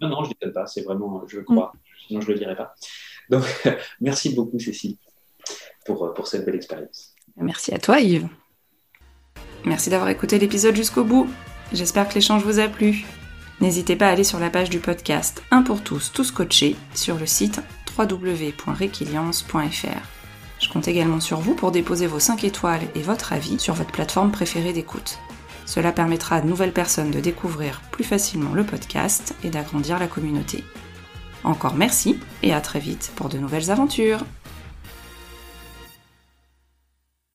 [SPEAKER 2] non, non, je ne dis pas, c'est vraiment, je crois, sinon je ne le dirais pas. Donc, *laughs* merci beaucoup, Cécile, pour, pour cette belle expérience.
[SPEAKER 1] Merci à toi, Yves. Merci d'avoir écouté l'épisode jusqu'au bout. J'espère que l'échange vous a plu. N'hésitez pas à aller sur la page du podcast Un pour tous, tous coachés, sur le site www.requiliance.fr. Je compte également sur vous pour déposer vos 5 étoiles et votre avis sur votre plateforme préférée d'écoute. Cela permettra à de nouvelles personnes de découvrir plus facilement le podcast et d'agrandir la communauté. Encore merci et à très vite pour de nouvelles aventures.